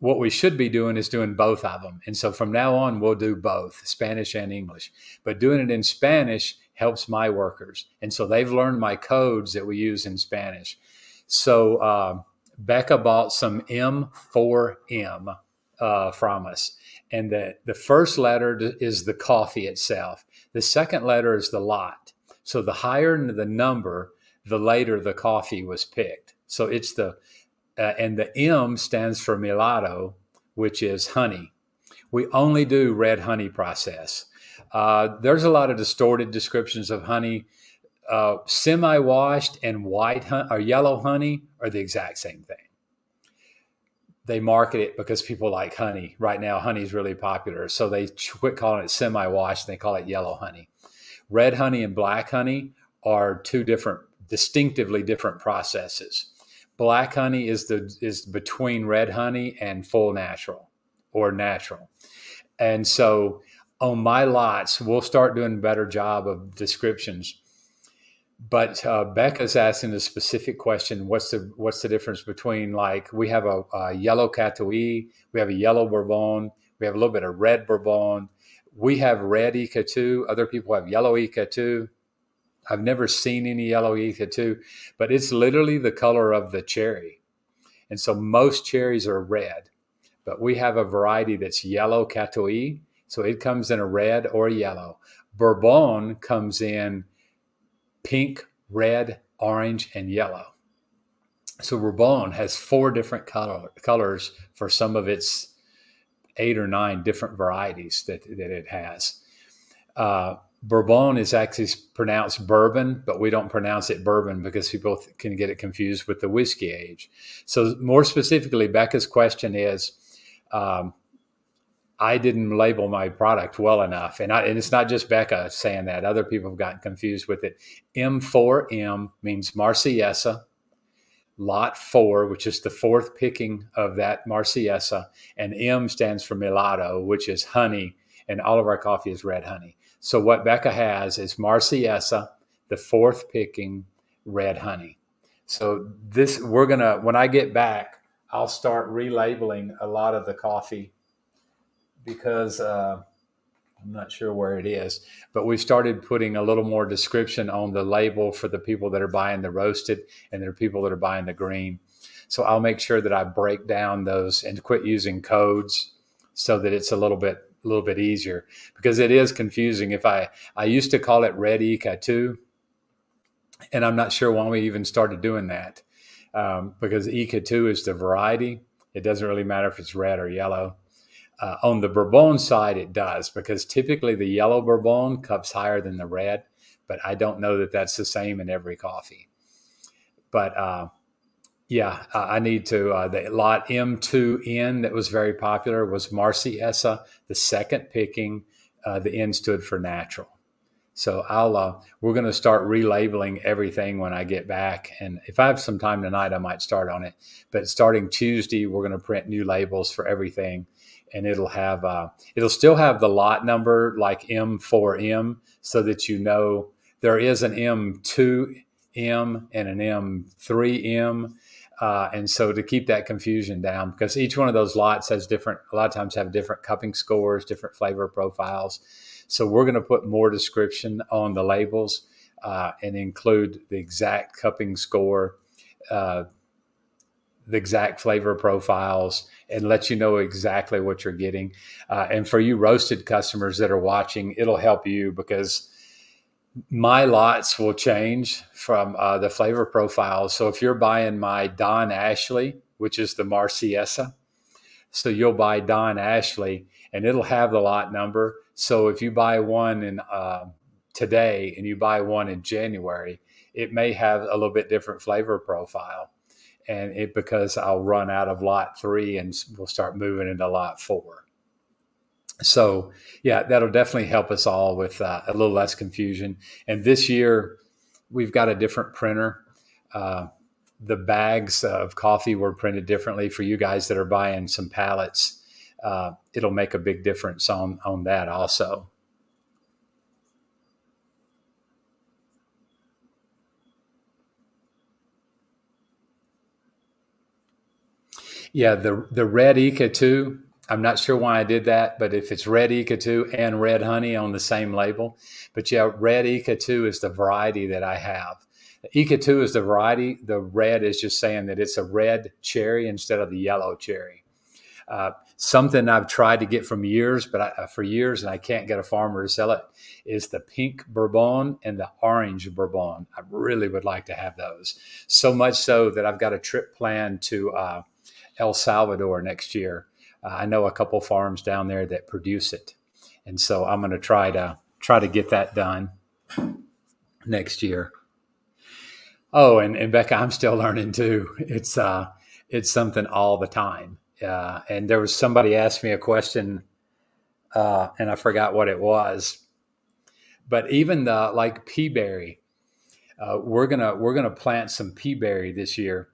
what we should be doing is doing both of them. And so from now on, we'll do both Spanish and English. But doing it in Spanish helps my workers. And so they've learned my codes that we use in Spanish. So uh, Becca bought some M4M uh, from us. And the, the first letter is the coffee itself, the second letter is the lot. So the higher the number, the later the coffee was picked. So it's the uh, and the M stands for Melado, which is honey. We only do red honey process. Uh, there's a lot of distorted descriptions of honey. Uh, semi-washed and white hun- or yellow honey are the exact same thing. They market it because people like honey. Right now, honey is really popular, so they quit calling it semi-washed and they call it yellow honey. Red honey and black honey are two different, distinctively different processes. Black honey is the is between red honey and full natural or natural. And so on my lots we'll start doing a better job of descriptions. But uh, becca's asking a specific question. What's the what's the difference between like we have a, a yellow catuai we have a yellow bourbon we have a little bit of red bourbon we have red Icatu other people have yellow Icatu I've never seen any yellow Icatu, but it's literally the color of the cherry. And so most cherries are red, but we have a variety that's yellow Catuai. So it comes in a red or yellow. Bourbon comes in pink, red, orange, and yellow. So Bourbon has four different color, colors for some of its eight or nine different varieties that, that it has. Uh, Bourbon is actually pronounced bourbon, but we don't pronounce it bourbon because people can get it confused with the whiskey age. So, more specifically, Becca's question is um, I didn't label my product well enough. And, I, and it's not just Becca saying that, other people have gotten confused with it. M4M means Marsellesa, lot four, which is the fourth picking of that Marsellesa, and M stands for Melado, which is honey, and all of our coffee is red honey. So what Becca has is Marsellesa, the fourth picking red honey. So this we're gonna when I get back, I'll start relabeling a lot of the coffee because uh, I'm not sure where it is, but we've started putting a little more description on the label for the people that are buying the roasted and there are people that are buying the green. So I'll make sure that I break down those and quit using codes so that it's a little bit a little bit easier because it is confusing. If I I used to call it red Icatu, and I'm not sure why we even started doing that um, because Icatu is the variety. It doesn't really matter if it's red or yellow. Uh, on the Bourbon side, it does because typically the yellow Bourbon cups higher than the red, but I don't know that that's the same in every coffee. But uh, yeah, I need to. Uh, the lot M2N that was very popular was Marsellesa, the second picking uh, the N stood for natural. So I'll uh, we're going to start relabeling everything when I get back, and if I have some time tonight, I might start on it. But starting Tuesday, we're going to print new labels for everything, and it'll have uh, it'll still have the lot number like M4M, so that you know there is an M2M and an M3M. Uh, and so to keep that confusion down, because each one of those lots has different, a lot of times have different cupping scores, different flavor profiles. So we're going to put more description on the labels uh, and include the exact cupping score, uh, the exact flavor profiles, and let you know exactly what you're getting. Uh, and for you roasted customers that are watching, it'll help you because my lots will change from uh, the flavor profiles. So if you're buying my Don Ashley, which is the Marsellesa, so you'll buy Don Ashley and it'll have the lot number. So if you buy one in uh, today and you buy one in January, it may have a little bit different flavor profile. And it because I'll run out of lot three and we'll start moving into lot four. So yeah, that'll definitely help us all with uh, a little less confusion. And this year, we've got a different printer. Uh, the bags of coffee were printed differently for you guys that are buying some pallets. Uh, it'll make a big difference on on that also. Yeah, the the red Icatu I'm not sure why I did that, but if it's red Icatu and red honey on the same label, but yeah, red Icatu is the variety that I have. Icatu is the variety. The red is just saying that it's a red cherry instead of the yellow cherry. Uh, something I've tried to get from years, but I, uh, for years, and I can't get a farmer to sell it, is the pink Bourbon and the orange Bourbon. I really would like to have those. So much so that I've got a trip planned to uh, El Salvador next year uh, I know a couple farms down there that produce it, and so I'm going to try to try to get that done next year. Oh, and, and Becca, I'm still learning too. It's uh, it's something all the time. Uh, and there was somebody asked me a question, uh, and I forgot what it was. But even the like pea berry, uh, we're gonna we're gonna plant some pea berry this year,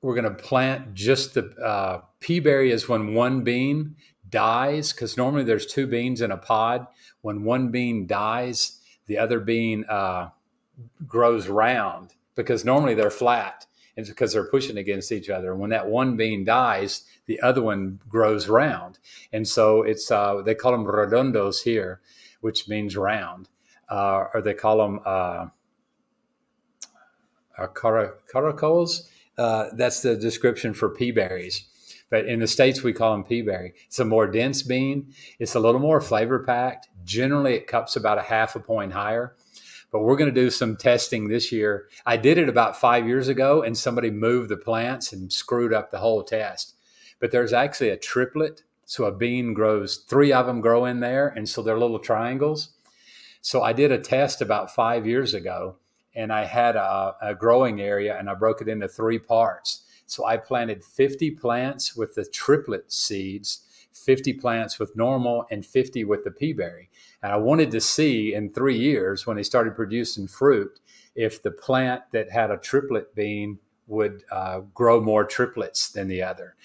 we're going to plant just the uh, pea berry is when one bean dies because normally there's two beans in a pod. When one bean dies the other bean uh, grows round because normally they're flat and it's because they're pushing against each other. And when that one bean dies the other one grows round. And so it's uh, they call them redondos here which means round uh, or they call them uh, uh caracoles uh, that's the description for pea berries. But in the States, we call them pea berry. It's a more dense bean. It's a little more flavor packed. Generally, it cups about a half a point higher. But we're going to do some testing this year. I did it about five years ago, and somebody moved the plants and screwed up the whole test. But there's actually a triplet. So a bean grows, three of them grow in there. And so they're little triangles. So I did a test about five years ago and I had a, a growing area and I broke it into three parts. So I planted 50 plants with the triplet seeds, 50 plants with normal, and 50 with the pea berry. And I wanted to see in three years when they started producing fruit if the plant that had a triplet bean would uh, grow more triplets than the other.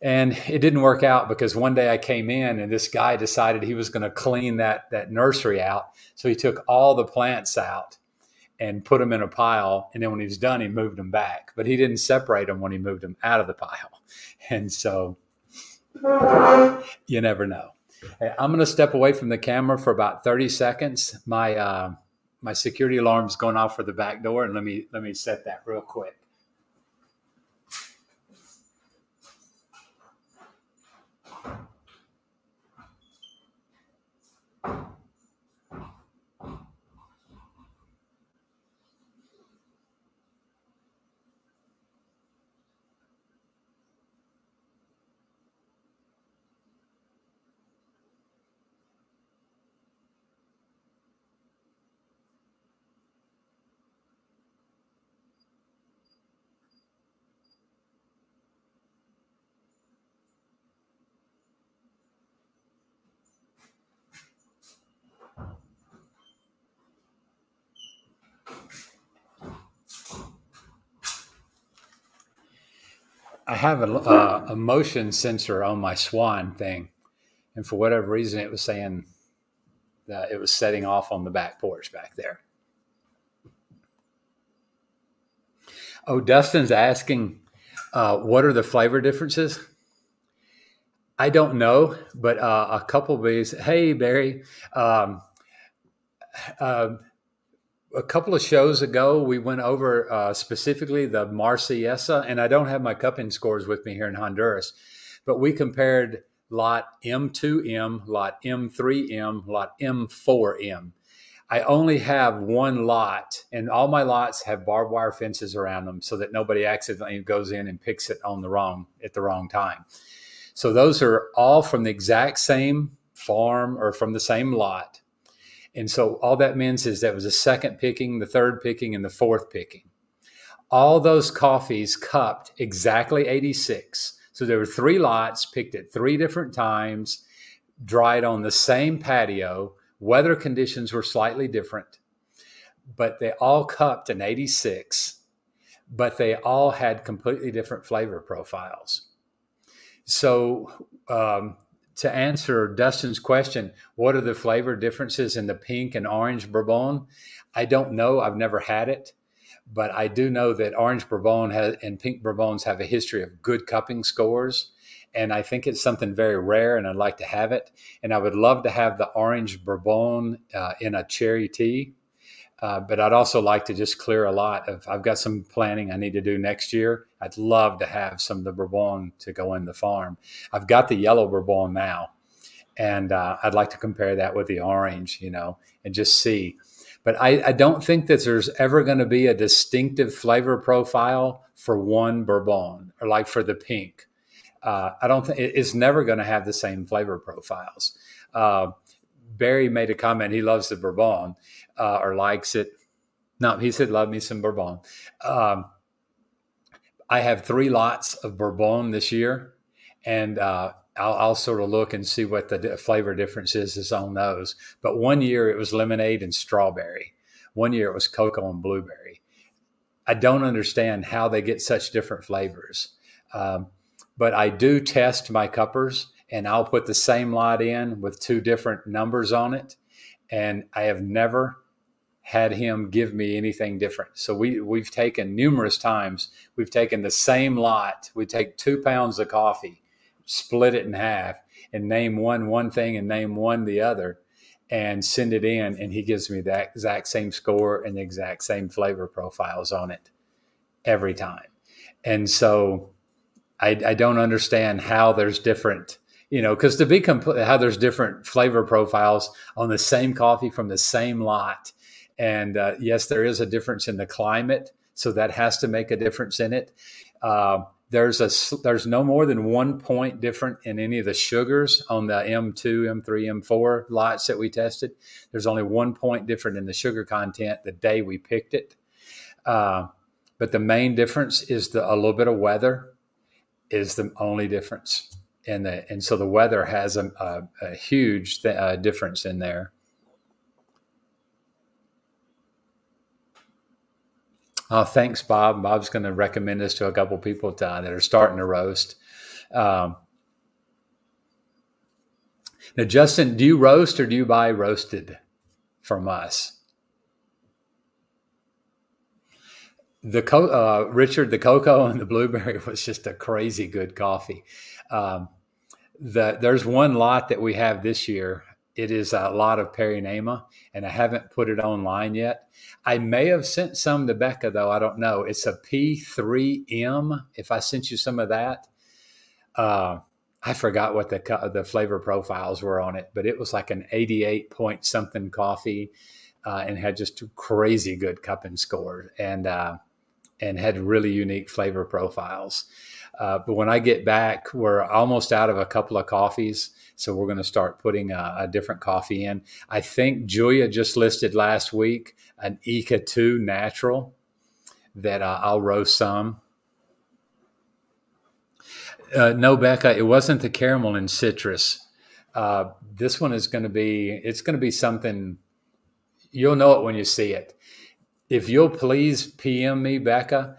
And it didn't work out because one day I came in and this guy decided he was going to clean that, that nursery out. So he took all the plants out and put them in a pile. And then when he was done, he moved them back. But he didn't separate them when he moved them out of the pile. And so you never know. I'm going to step away from the camera for about 30 seconds. My uh, my security alarm's going off for the back door, and let me let me set that real quick. Have a, uh, a motion sensor on my Swann thing, and for whatever reason, it was saying that it was setting off on the back porch back there. Oh, Dustin's asking, uh, what are the flavor differences? I don't know, but uh, a couple of these. Hey, Barry. Um, uh, a couple of shows ago, we went over uh, specifically the Marsellesa, and I don't have my cupping scores with me here in Honduras, but we compared lot M2M, lot M3M, lot M4M. I only have one lot, and all my lots have barbed wire fences around them so that nobody accidentally goes in and picks it on the wrong at the wrong time. So those are all from the exact same farm or from the same lot. And so all that means is that was the second picking, the third picking, and the fourth picking. All those coffees cupped exactly 86. So there were three lots picked at three different times, dried on the same patio. Weather conditions were slightly different, but they all cupped an 86, but they all had completely different flavor profiles. So um, to answer Dustin's question, what are the flavor differences in the pink and orange Bourbon? I don't know. I've never had it, but I do know that orange Bourbon has, and pink Bourbons have a history of good cupping scores. And I think it's something very rare, and I'd like to have it. And I would love to have the orange Bourbon uh, in a cherry tea uh, but I'd also like to just clear a lot of. I've got some planning I need to do next year. I'd love to have some of the Bourbon to go in the farm. I've got the yellow Bourbon now, and uh, I'd like to compare that with the orange, you know, and just see. But I, I don't think that there's ever going to be a distinctive flavor profile for one Bourbon or like for the pink. Uh, I don't think it's never going to have the same flavor profiles. Uh, Barry made a comment. He loves the Bourbon uh, or likes it. No, he said, love me some Bourbon. Um, I have three lots of Bourbon this year, and uh, I'll, I'll, sort of look and see what the flavor difference is, is on those. But one year it was lemonade and strawberry. One year it was cocoa and blueberry. I don't understand how they get such different flavors. Um, but I do test my cuppers and I'll put the same lot in with two different numbers on it. And I have never had him give me anything different. So we we've taken numerous times. We've taken the same lot. We take two pounds of coffee, split it in half, and name one one thing and name one the other, and send it in. And he gives me that exact same score and the exact same flavor profiles on it every time. And so I, I don't understand how there's different you know, because to be complete, how there's different flavor profiles on the same coffee from the same lot and uh, yes, there is a difference in the climate, so that has to make a difference in it. Uh, there's a there's no more than one point different in any of the sugars on the M2, M3, M4 lots that we tested. There's only one point different in the sugar content the day we picked it. Uh, but the main difference is the a little bit of weather is the only difference in the and so the weather has a, a, a huge th- uh, difference in there. Oh, thanks, Bob. Bob's going to recommend this to a couple people to, that are starting to roast. Um, now, Justin, do you roast or do you buy roasted from us? The co- uh, Richard, the cocoa and the blueberry was just a crazy good coffee. Um, the, there's one lot that we have this year it is a lot of Nama, and I haven't put it online yet. I may have sent some to Becca, though. I don't know. It's a P3M. If I sent you some of that, uh, I forgot what the the flavor profiles were on it, but it was like an 88 point something coffee, uh, and had just crazy good cupping scores, and uh, and had really unique flavor profiles. Uh, but when I get back, we're almost out of a couple of coffees. So we're going to start putting a, a, different coffee in. I think Julia just listed last week an Icatu natural that uh, I'll roast some. Uh, no, Becca, it wasn't the caramel and citrus. Uh, this one is going to be, it's going to be something, you'll know it when you see it. If you'll please PM me, Becca,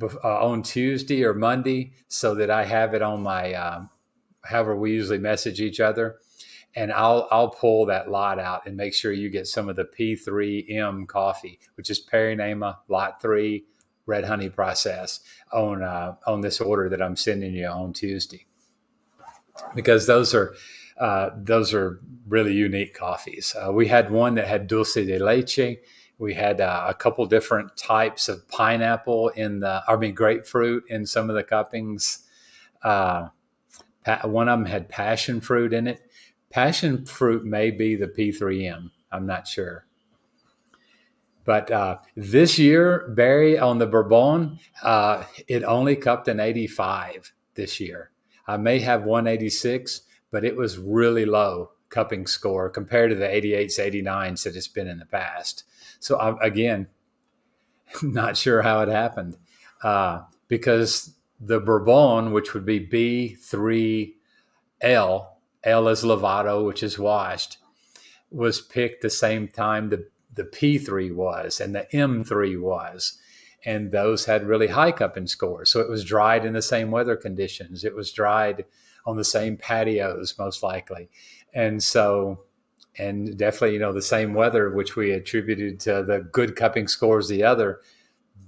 uh, on Tuesday or Monday so that I have it on my, um, however we usually message each other. And I'll I'll pull that lot out and make sure you get some of the P3M coffee, which is Parainema Lot Three Red Honey Process on uh, on this order that I'm sending you on Tuesday, because those are uh, those are really unique coffees. Uh, we had one that had dulce de leche. We had uh, a couple different types of pineapple in the, I mean, grapefruit in some of the cuppings. Uh, one of them had passion fruit in it. Passion fruit may be the P3M. I'm not sure. But uh, this year, Barry, on the Bourbon, uh, it only cupped an 85 this year. I may have 186, but it was really low cupping score compared to the 88s, 89s that it's been in the past. So I'm, again, not sure how it happened uh, because the Bourbon, which would be B3L, L is Lavado, which is washed, was picked the same time the, the P3 was and the M3 was. And those had really high cupping scores. So it was dried in the same weather conditions. It was dried on the same patios, most likely. And so, and definitely, you know, the same weather, which we attributed to the good cupping scores, the other,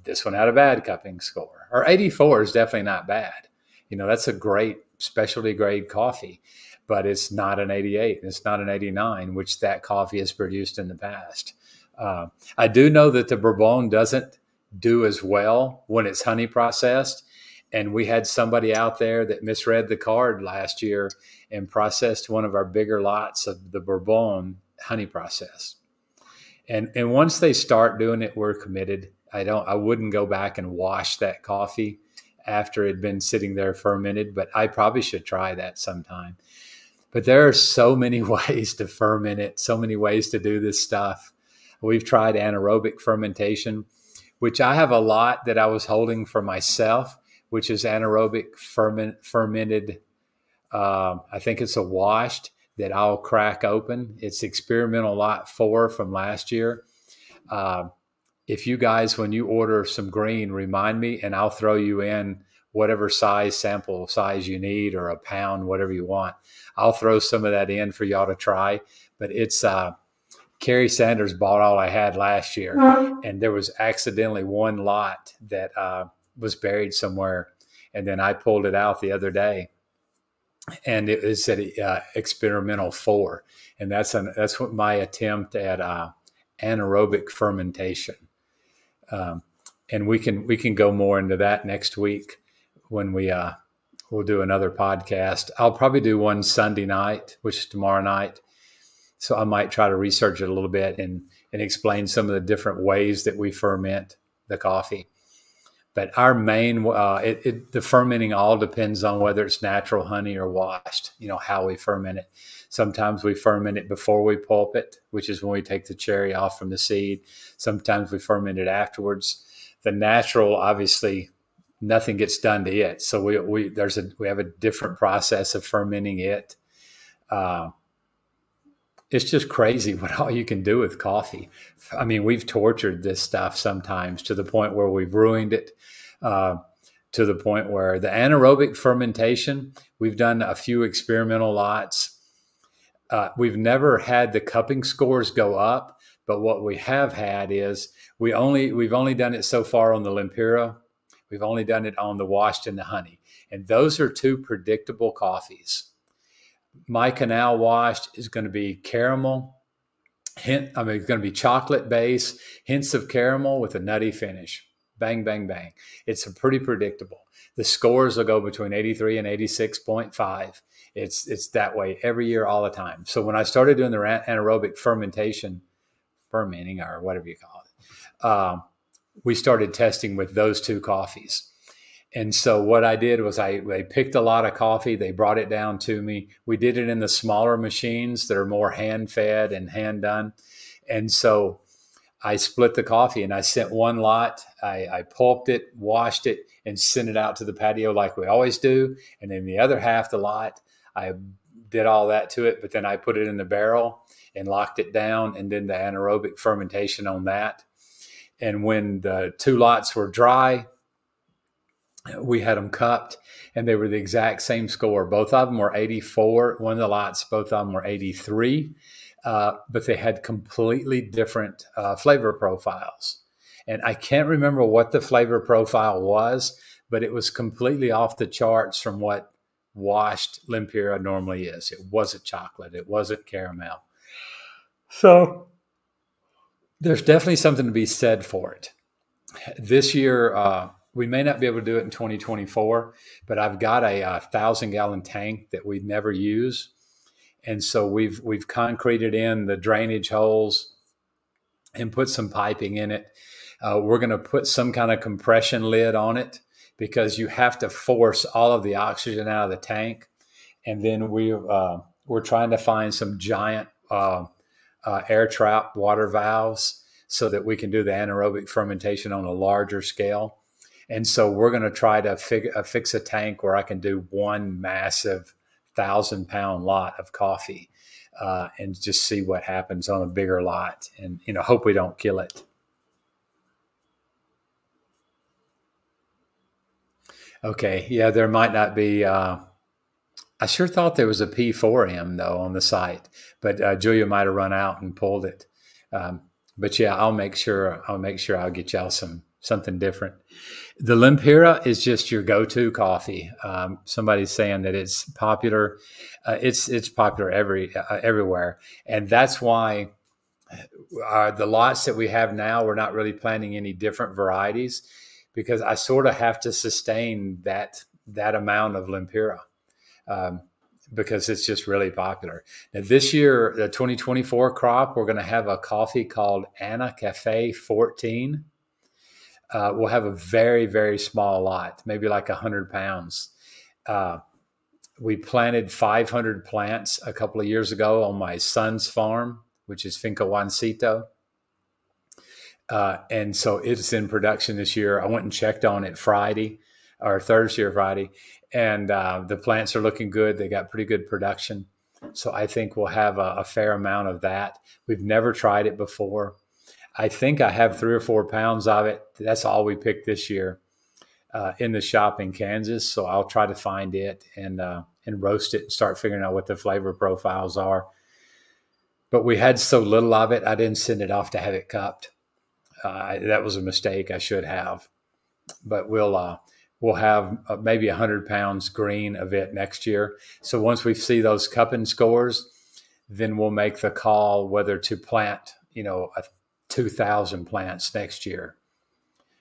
this one had a bad cupping score. Or 84 is definitely not bad. You know, that's a great specialty grade coffee, but it's not an 88. It's not an 89, which that coffee has produced in the past. Uh, I do know that the Bourbon doesn't do as well when it's honey processed and we had somebody out there that misread the card last year and processed one of our bigger lots of the Bourbon honey process. And and once they start doing it, we're committed. I don't I wouldn't go back and wash that coffee after it had been sitting there fermented, but I probably should try that sometime. But there are so many ways to ferment it, so many ways to do this stuff. We've tried anaerobic fermentation, which I have a lot that I was holding for myself which is anaerobic ferment, fermented. Uh, I think it's a washed that I'll crack open. It's experimental lot four from last year. Uh, if you guys, when you order some green, remind me and I'll throw you in whatever size sample size you need or a pound, whatever you want. I'll throw some of that in for y'all to try. But it's uh, Kerry Sanders bought all I had last year, and there was accidentally one lot that uh, was buried somewhere. And then I pulled it out the other day and it was at uh, experimental four. And that's an, that's what my attempt at uh, anaerobic fermentation. Um, and we can, we can go more into that next week when we, uh, we'll do another podcast. I'll probably do one Sunday night, which is tomorrow night. So I might try to research it a little bit and, and explain some of the different ways that we ferment the coffee. But our main, uh, it, it, the fermenting all depends on whether it's natural honey or washed. You know how we ferment it. Sometimes we ferment it before we pulp it, which is when we take the cherry off from the seed. Sometimes we ferment it afterwards. The natural, obviously, nothing gets done to it. So we, we there's a we have a different process of fermenting it. Uh, it's just crazy what all you can do with coffee. I mean, we've tortured this stuff sometimes to the point where we've ruined it. Uh, to the point where the anaerobic fermentation, we've done a few experimental lots. Uh, we've never had the cupping scores go up, but what we have had is we only we've only done it so far on the Lempira. We've only done it on the washed and the honey, and those are two predictable coffees my canal washed is going to be caramel. Hint, I mean, it's going to be chocolate base, hints of caramel with a nutty finish. Bang, bang, bang. It's pretty predictable. The scores will go between 83 and 86.5. It's it's that way every year, all the time. So when I started doing the anaerobic fermentation, fermenting or whatever you call it, uh, we started testing with those two coffees and so what I did was I they picked a lot of coffee. They brought it down to me. We did it in the smaller machines that are more hand fed and hand done. And so I split the coffee and I sent one lot. I, I pulped it, washed it, and sent it out to the patio like we always do. And then the other half the lot, I did all that to it, but then I put it in the barrel and locked it down, and then the anaerobic fermentation on that. And when the two lots were dry, we had them cupped and they were the exact same score. Both of them were 84. One of the lots, both of them were 83, uh, but they had completely different uh, flavor profiles. And I can't remember what the flavor profile was, but it was completely off the charts from what washed Lempira normally is. It wasn't chocolate, it wasn't caramel. So there's definitely something to be said for it. This year, uh, we may not be able to do it in 2024, but I've got a, a thousand gallon tank that we never use, and so we've we've concreted in the drainage holes and put some piping in it. Uh, we're going to put some kind of compression lid on it because you have to force all of the oxygen out of the tank, and then we uh, we're trying to find some giant uh, uh air trap water valves so that we can do the anaerobic fermentation on a larger scale and so we're going to try to fig- uh, fix a tank where I can do one massive thousand pound lot of coffee uh, and just see what happens on a bigger lot and, you know, hope we don't kill it. Okay. Yeah, there might not be. Uh, I sure thought there was a P4M though on the site, but uh, Julia might have run out and pulled it. Um, but yeah, I'll make sure I'll make sure I'll get y'all some something different. The Lempira is just your go-to coffee. Um, somebody's saying that it's popular. Uh, it's it's popular every uh, everywhere, and that's why uh, the lots that we have now we're not really planting any different varieties because I sort of have to sustain that that amount of Lempira. Um, because it's just really popular. Now, this year, the 2024 crop, we're going to have a coffee called Anacafe 14 uh, we'll have a very very small lot, maybe like hundred pounds. Uh, we planted 500 plants a couple of years ago on my son's farm, which is Finca Juancito. Uh, and so it's in production this year. I went and checked on it Friday or Thursday or Friday, and uh, the plants are looking good. They got pretty good production. So I think we'll have a, a fair amount of that. We've never tried it before. I think I have three or four pounds of it. That's all we picked this year uh, in the shop in Kansas. So I'll try to find it and uh, and roast it and start figuring out what the flavor profiles are. But we had so little of it, I didn't send it off to have it cupped. Uh, that was a mistake. I should have. But we'll uh, we'll have uh, maybe hundred pounds green of it next year. So once we see those cupping scores, then we'll make the call whether to plant, you know, a 2,000 plants next year.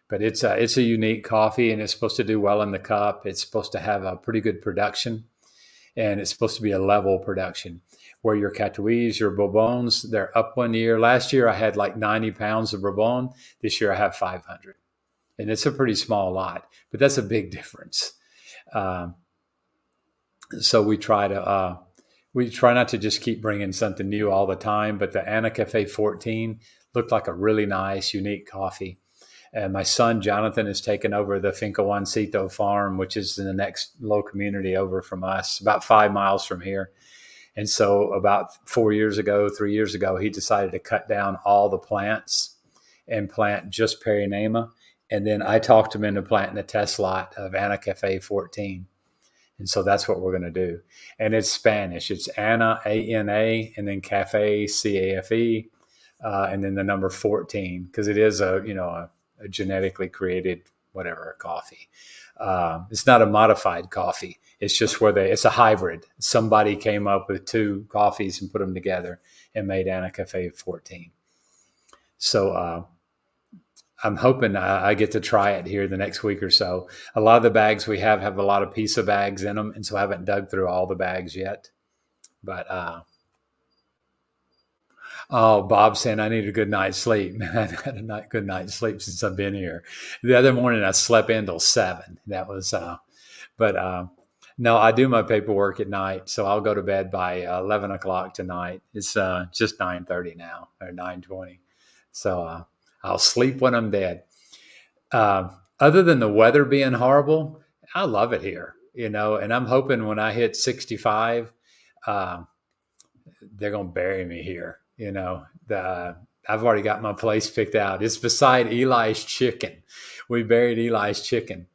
But it's a, it's a unique coffee and it's supposed to do well in the cup. It's supposed to have a pretty good production and it's supposed to be a level production where your Catuais, your Bourbons, they're up one year. Last year I had like 90 pounds of Bourbon. This year I have 500. And it's a pretty small lot, but that's a big difference. Um, so we try to, uh, we try not to just keep bringing something new all the time, but the Anacafe 14, looked like a really nice, unique coffee. And my son Jonathan has taken over the Finca Juancito farm, which is in the next low community over from us, about five miles from here. And so, about four years ago, three years ago, he decided to cut down all the plants and plant just Parainema. And then I talked him into planting a test lot of Anacafe 14. And so that's what we're going to do. And it's Spanish. It's Anna, A N A, and then Cafe, C A F E uh, and then the number 14 because it is a you know a, a genetically created whatever a coffee. Uh, it's not a modified coffee. It's just where they it's a hybrid. Somebody came up with two coffees and put them together and made Anacafe 14 so uh, i'm hoping I, I, get to try it here the next week or so. A lot of the bags we have have a lot of pizza bags in them and so i haven't dug through all the bags yet. But uh, Oh, Bob saying I need a good night's sleep. Man, I had a night, good night's sleep since I've been here. The other morning I slept until seven. That was, uh, but uh, no, I do my paperwork at night, so I'll go to bed by uh, eleven o'clock tonight. It's uh, just nine thirty now or nine twenty, so uh, I'll sleep when I'm dead. Other than the weather being horrible, I love it here, you know, and I'm hoping when I hit sixty five, they're gonna bury me here you know, the I've already got my place picked out. It's beside Eli's Chicken. We buried Eli's Chicken.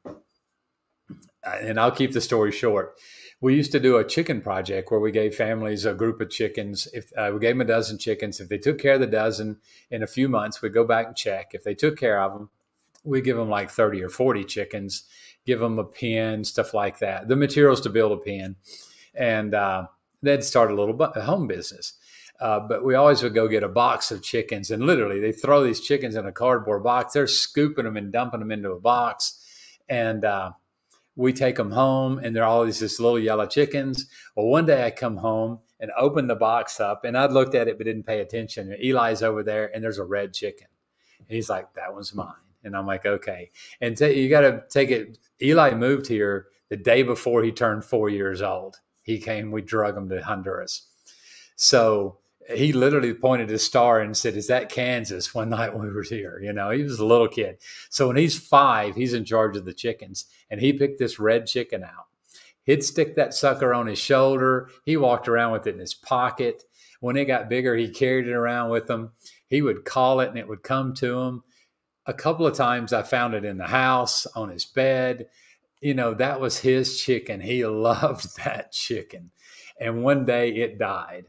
and I'll keep the story short. We used to do a chicken project where we gave families a group of chickens. If uh, we gave them a dozen chickens, if they took care of the dozen in a few months, we'd go back and check. If they took care of them, we give them like 30 or 40 chickens, give them a pen, stuff like that, the materials to build a pen. And uh, they'd start a little bu- home business. Uh, but we always would go get a box of chickens, and literally they throw these chickens in a cardboard box. They're scooping them and dumping them into a box, and uh, we take them home, and they're always this little yellow chickens. Well, one day I come home and open the box up, and I looked at it but didn't pay attention. And Eli's over there, and there's a red chicken, and he's like, "That one's mine." And I'm like, "Okay." And t- you got to take it. Eli moved here the day before he turned four years old. He came. We drug him to Honduras. So he literally pointed his star and said, Is that Kansas? One night when we were here. You know, he was a little kid. So when he's five, he's in charge of the chickens. And he picked this red chicken out. He'd stick that sucker on his shoulder. He walked around with it in his pocket. When it got bigger, he carried it around with him. He would call it and it would come to him. A couple of times I found it in the house, on his bed. You know, that was his chicken. He loved that chicken. And one day it died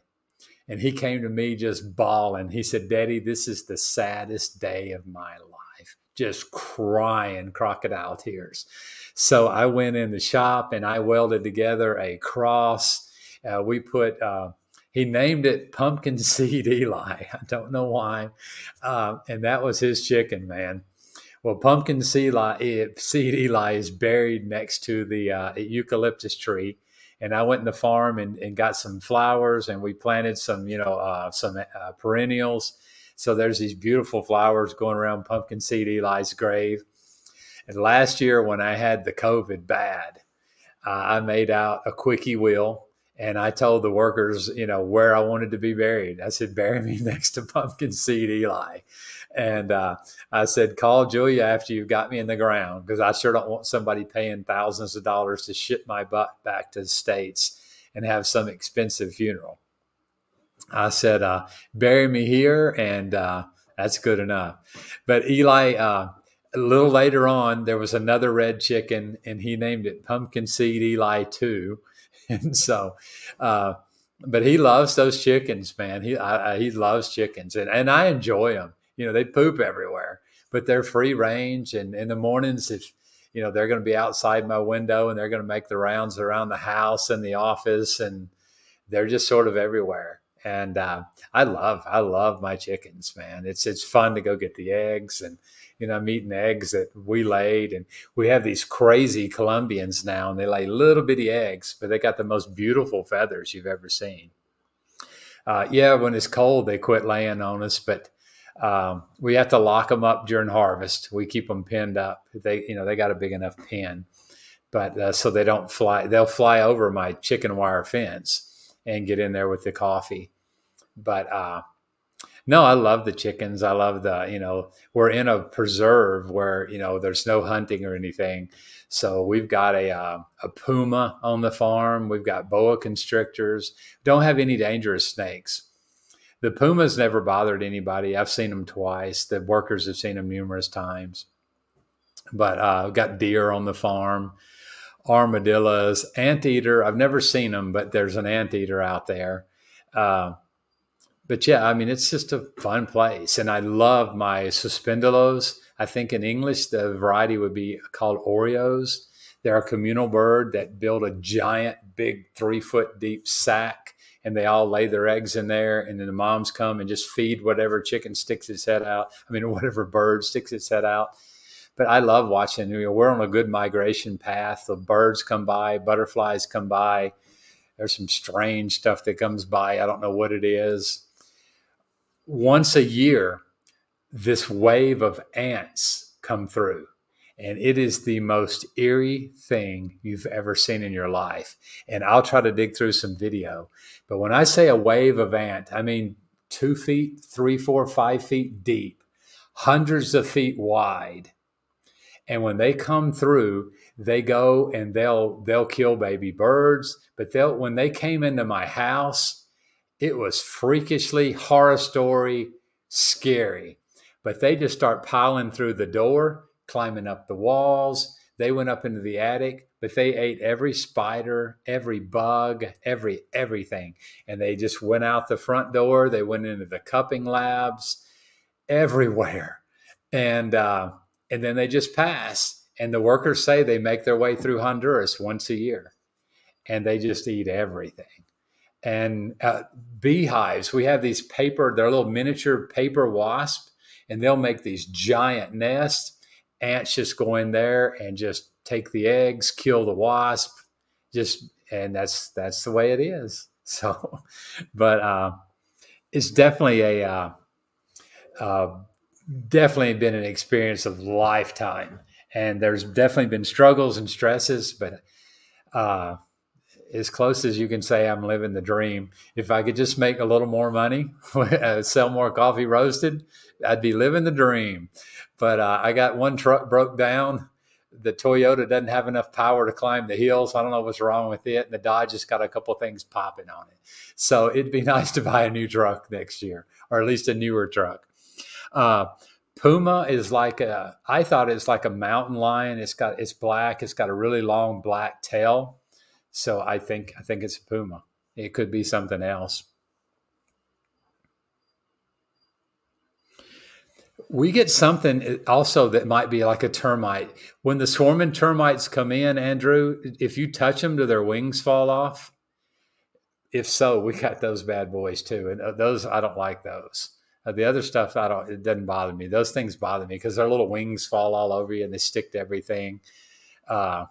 and he came to me just bawling. He said, Daddy, this is the saddest day of my life, just crying crocodile tears. So I went in the shop and I welded together a cross. Uh, we put, uh, he named it Pumpkin Seed Eli. I don't know why. Uh, and that was his chicken, man. Well, Pumpkin Seed Eli, Seed Eli is buried next to the uh, eucalyptus tree and I went in the farm and, and got some flowers and we planted some, you know, uh, some uh, perennials. So there's these beautiful flowers going around pumpkin seed Eli's grave. And last year when I had the COVID bad, uh, I made out a quickie will and I told the workers, you know, where I wanted to be buried. I said, bury me next to pumpkin seed Eli. And uh, I said, call Julia after you've got me in the ground because I sure don't want somebody paying thousands of dollars to ship my butt back to the States and have some expensive funeral. I said, uh, bury me here, and uh, that's good enough. But Eli, uh, a little later on, there was another red chicken, and he named it Pumpkin Seed Eli 2. And so, uh, but he loves those chickens, man. He I, he loves chickens, and, and I enjoy them you know, they poop everywhere, but they're free range. And in the mornings, if, you know, they're going to be outside my window and they're going to make the rounds around the house and the office and they're just sort of everywhere. And uh, I love, I love my chickens, man. It's, it's fun to go get the eggs and, you know, I'm eating eggs that we laid. And we have these crazy Colombians now, and they lay little bitty eggs, but they got the most beautiful feathers you've ever seen. Uh, yeah, when it's cold, they quit laying on us, but um, we have to lock them up during harvest. We keep them pinned up. They, you know, they got a big enough pen, but uh, so they don't fly. They'll fly over my chicken wire fence and get in there with the coffee. But uh, no, I love the chickens. I love the, you know, we're in a preserve where you know there's no hunting or anything. So we've got a uh, a puma on the farm. We've got boa constrictors. Don't have any dangerous snakes the pumas never bothered anybody. I've seen them twice. The workers have seen them numerous times. But uh, I've got deer on the farm, armadillos, anteater. I've never seen them, but there's an anteater out there. Uh, but yeah, I mean, it's just a fun place. And I love my suspendulos. I think in English, the variety would be called Oreos. They're a communal bird that build a giant, big, three foot deep sack and they all lay their eggs in there and then the moms come and just feed whatever chicken sticks its head out. I mean whatever bird sticks its head out. But i love watching you know, we're on a good migration path. The birds come by butterflies come by. There's some strange stuff that comes by. I don't know what it is. Once a year this wave of ants come through and it is the most eerie thing you've ever seen in your life. And I'll try to dig through some video. But when I say a wave of ant, I mean two feet, three, four, five feet deep, hundreds of feet wide. And when they come through, they go and they'll they'll kill baby birds. But they'll when they came into my house, it was freakishly horror story, scary. But they just start piling through the door climbing up the walls. They went up into the attic, but they ate every spider, every bug, every everything. And they just went out the front door. They went into the cupping labs, everywhere. And uh, and then they just pass. And the workers say they make their way through Honduras once a year, and they just eat everything. And uh, beehives, we have these paper, they're little miniature paper wasp, and they'll make these giant nests ants just go in there and just take the eggs, kill the wasp, just and that's that's the way it is. So, but uh, it's definitely a uh, uh, definitely been an experience of lifetime, and there's definitely been struggles and stresses, but uh, as close as you can say I'm living the dream. If I could just make a little more money, sell more coffee roasted, I'd be living the dream. But uh, I got one truck broke down. The Toyota doesn't have enough power to climb the hills. I don't know what's wrong with it. And the Dodge has got a couple things popping on it. So it'd be nice to buy a new truck next year, or at least a newer truck. Uh, Puma is like a. I thought it's like a mountain lion. It's got it's black. It's got a really long black tail. So I think I think it's a Puma. It could be something else. We get something also that might be like a termite. When the swarming termites come in, Andrew, if you touch them, do their wings fall off? If so, we got those bad boys too, and uh, those I don't like those. Uh, the other stuff I don't. It doesn't bother me. Those things bother me because their little wings fall all over you and they stick to everything. Uh,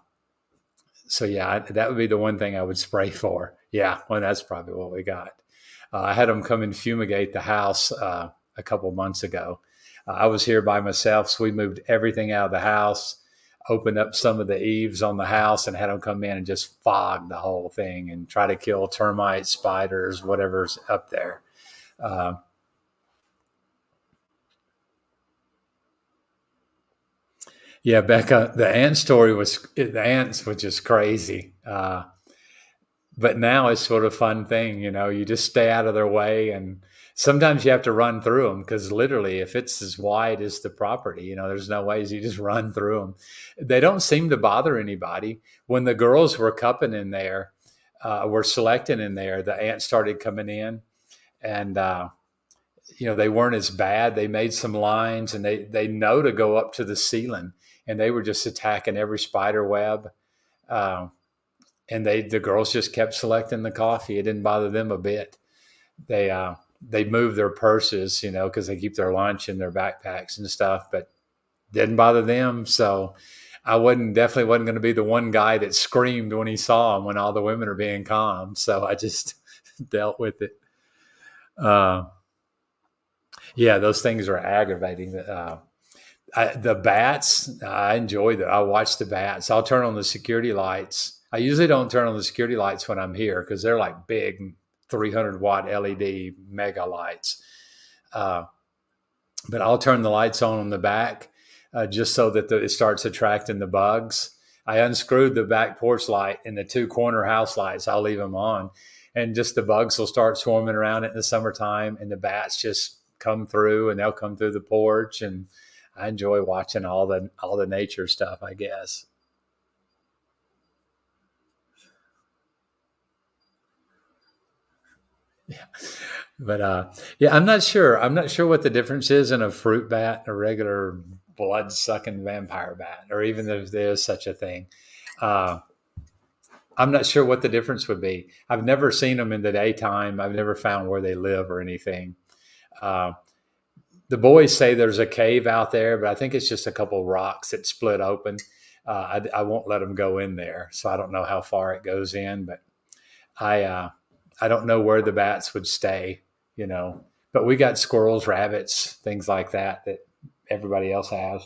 so yeah, that would be the one thing I would spray for. Yeah, well, that's probably what we got. Uh, I had them come and fumigate the house uh, a couple months ago I was here by myself, so we moved everything out of the house, opened up some of the eaves on the house, and had them come in and just fog the whole thing and try to kill termites, spiders, whatever's up there. Uh, yeah, Becca, the ant story was the ants was just crazy. Uh, but now it's sort of fun thing, you know. You just stay out of their way and sometimes you have to run through them because literally if it's as wide as the property you know there's no ways you just run through them they don't seem to bother anybody. When the girls were cupping in there uh, were selecting in there the ants started coming in and uh, you know they weren't as bad. They made some lines and they they know to go up to the ceiling and they were just attacking every spider web uh, and they the girls just kept selecting the coffee. It didn't bother them a bit. They uh they move their purses, you know, because they keep their lunch in their backpacks and stuff, but didn't bother them. So I wasn't definitely wasn't going to be the one guy that screamed when he saw him when all the women are being calm. So I just dealt with it. Uh, yeah, those things are aggravating. Uh, I, the bats, I enjoy that. I watch the bats. I'll turn on the security lights. I usually don't turn on the security lights when I'm here because they're like big 300 watt LED mega lights. Uh, but I'll turn the lights on on the back uh, just so that the, it starts attracting the bugs. I unscrewed the back porch light and the two corner house lights. I'll leave them on, and just the bugs will start swarming around it in the summertime, and the bats just come through, and they'll come through the porch, and I enjoy watching all the all the nature stuff. I guess. Yeah. But uh, yeah, I'm not sure. I'm not sure what the difference is in a fruit bat a regular blood sucking vampire bat, or even if there's such a thing. Uh, I'm not sure what the difference would be. I've never seen them in the daytime. I've never found where they live or anything. Uh, the boys say there's a cave out there, but I think it's just a couple rocks that split open. Uh, I, I, won't let them go in there, so I don't know how far it goes in. But I uh, I don't know where the bats would stay, you know. But we got squirrels, rabbits, things like that that everybody else has.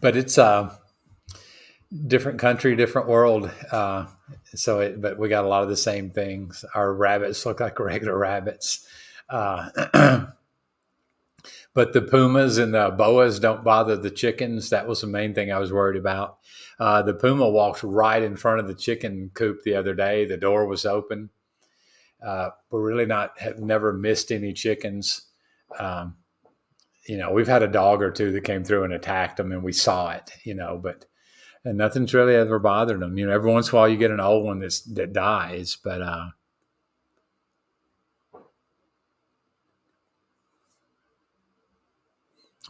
But it's a different country, different world. Uh, so, it, but we got a lot of the same things. Our rabbits look like regular rabbits. Uh, but the pumas and the boas don't bother the chickens. That was the main thing I was worried about. Uh, the puma walked right in front of the chicken coop the other day. The door was open. Uh, we're really not have never missed any chickens. um, you know, we've had a dog or two that came through and attacked them, and we saw it, you know, but and nothing's really ever bothered them. You know, every once in a while you get an old one that's that dies, but uh,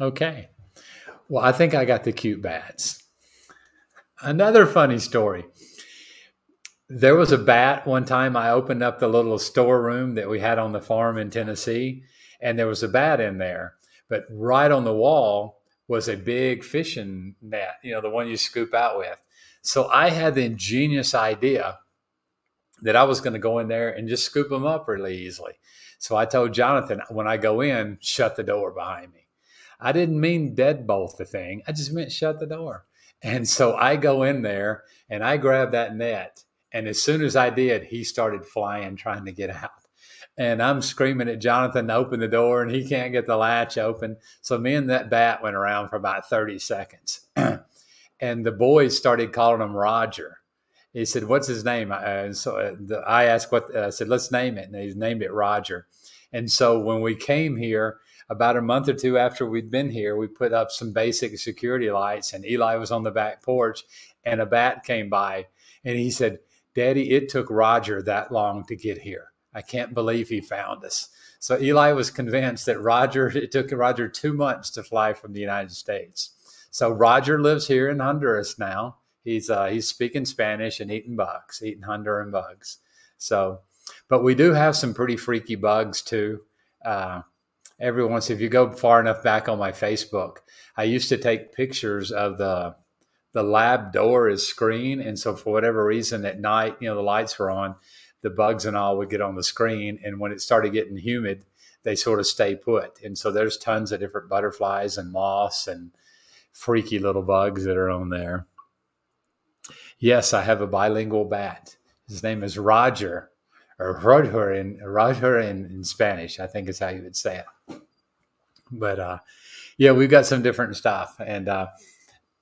okay. Well, I think I got the cute bats. Another funny story. There was a bat one time I opened up the little storeroom that we had on the farm in Tennessee, and there was a bat in there. But right on the wall was a big fishing net, you know, the one you scoop out with. So I had the ingenious idea that I was going to go in there and just scoop them up really easily. So I told Jonathan, when I go in, shut the door behind me. I didn't mean deadbolt the thing, I just meant shut the door. And so I go in there and I grab that net and as soon as I did, he started flying, trying to get out. And I'm screaming at Jonathan to open the door, and he can't get the latch open. So me and that bat went around for about 30 seconds. and the boys started calling him Roger. He said, "What's his name?" Uh, so uh, I asked, "What?" Uh, I said, "Let's name it." And he named it Roger. And so when we came here, about a month or two after we'd been here, we put up some basic security lights, and Eli was on the back porch, and a bat came by, and he said, Daddy, it took Roger that long to get here. I can't believe he found us. So Eli was convinced that Roger, it took Roger two months to fly from the United States. So Roger lives here in Honduras now. He's uh, he's speaking Spanish and eating bugs, eating Honduran bugs. So, but we do have some pretty freaky bugs too. Uh, every once, if you go far enough back on my Facebook, I used to take pictures of the the lab door is screen, and so for whatever reason at night, you know, the lights were on, the bugs and all would get on the screen, and when it started getting humid, they sort of stay put. And so there's tons of different butterflies and moths and freaky little bugs that are on there. Yes, I have a bilingual bat. His name is Roger, or Roger in in, in Spanish. I think is how you would say it. But uh, yeah, we've got some different stuff, and uh,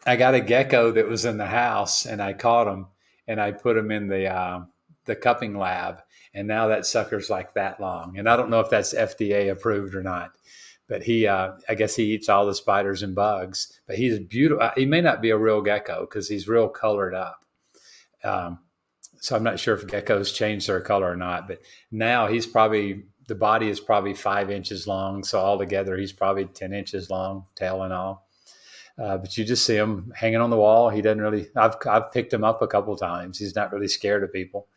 I got a gecko that was in the house and I caught him and I put him in the uh, the cupping lab and now that sucker's like that long and I don't know if that's FDA approved or not but he uh, I guess he eats all the spiders and bugs but he's beautiful uh, he may not be a real gecko because he's real colored up um, so I'm not sure if geckos change their color or not but now he's probably the body is probably five inches long so altogether he's probably 10 inches long tail and all uh, but you just see him hanging on the wall. He doesn't really. I've I've picked him up a couple times. He's not really scared of people,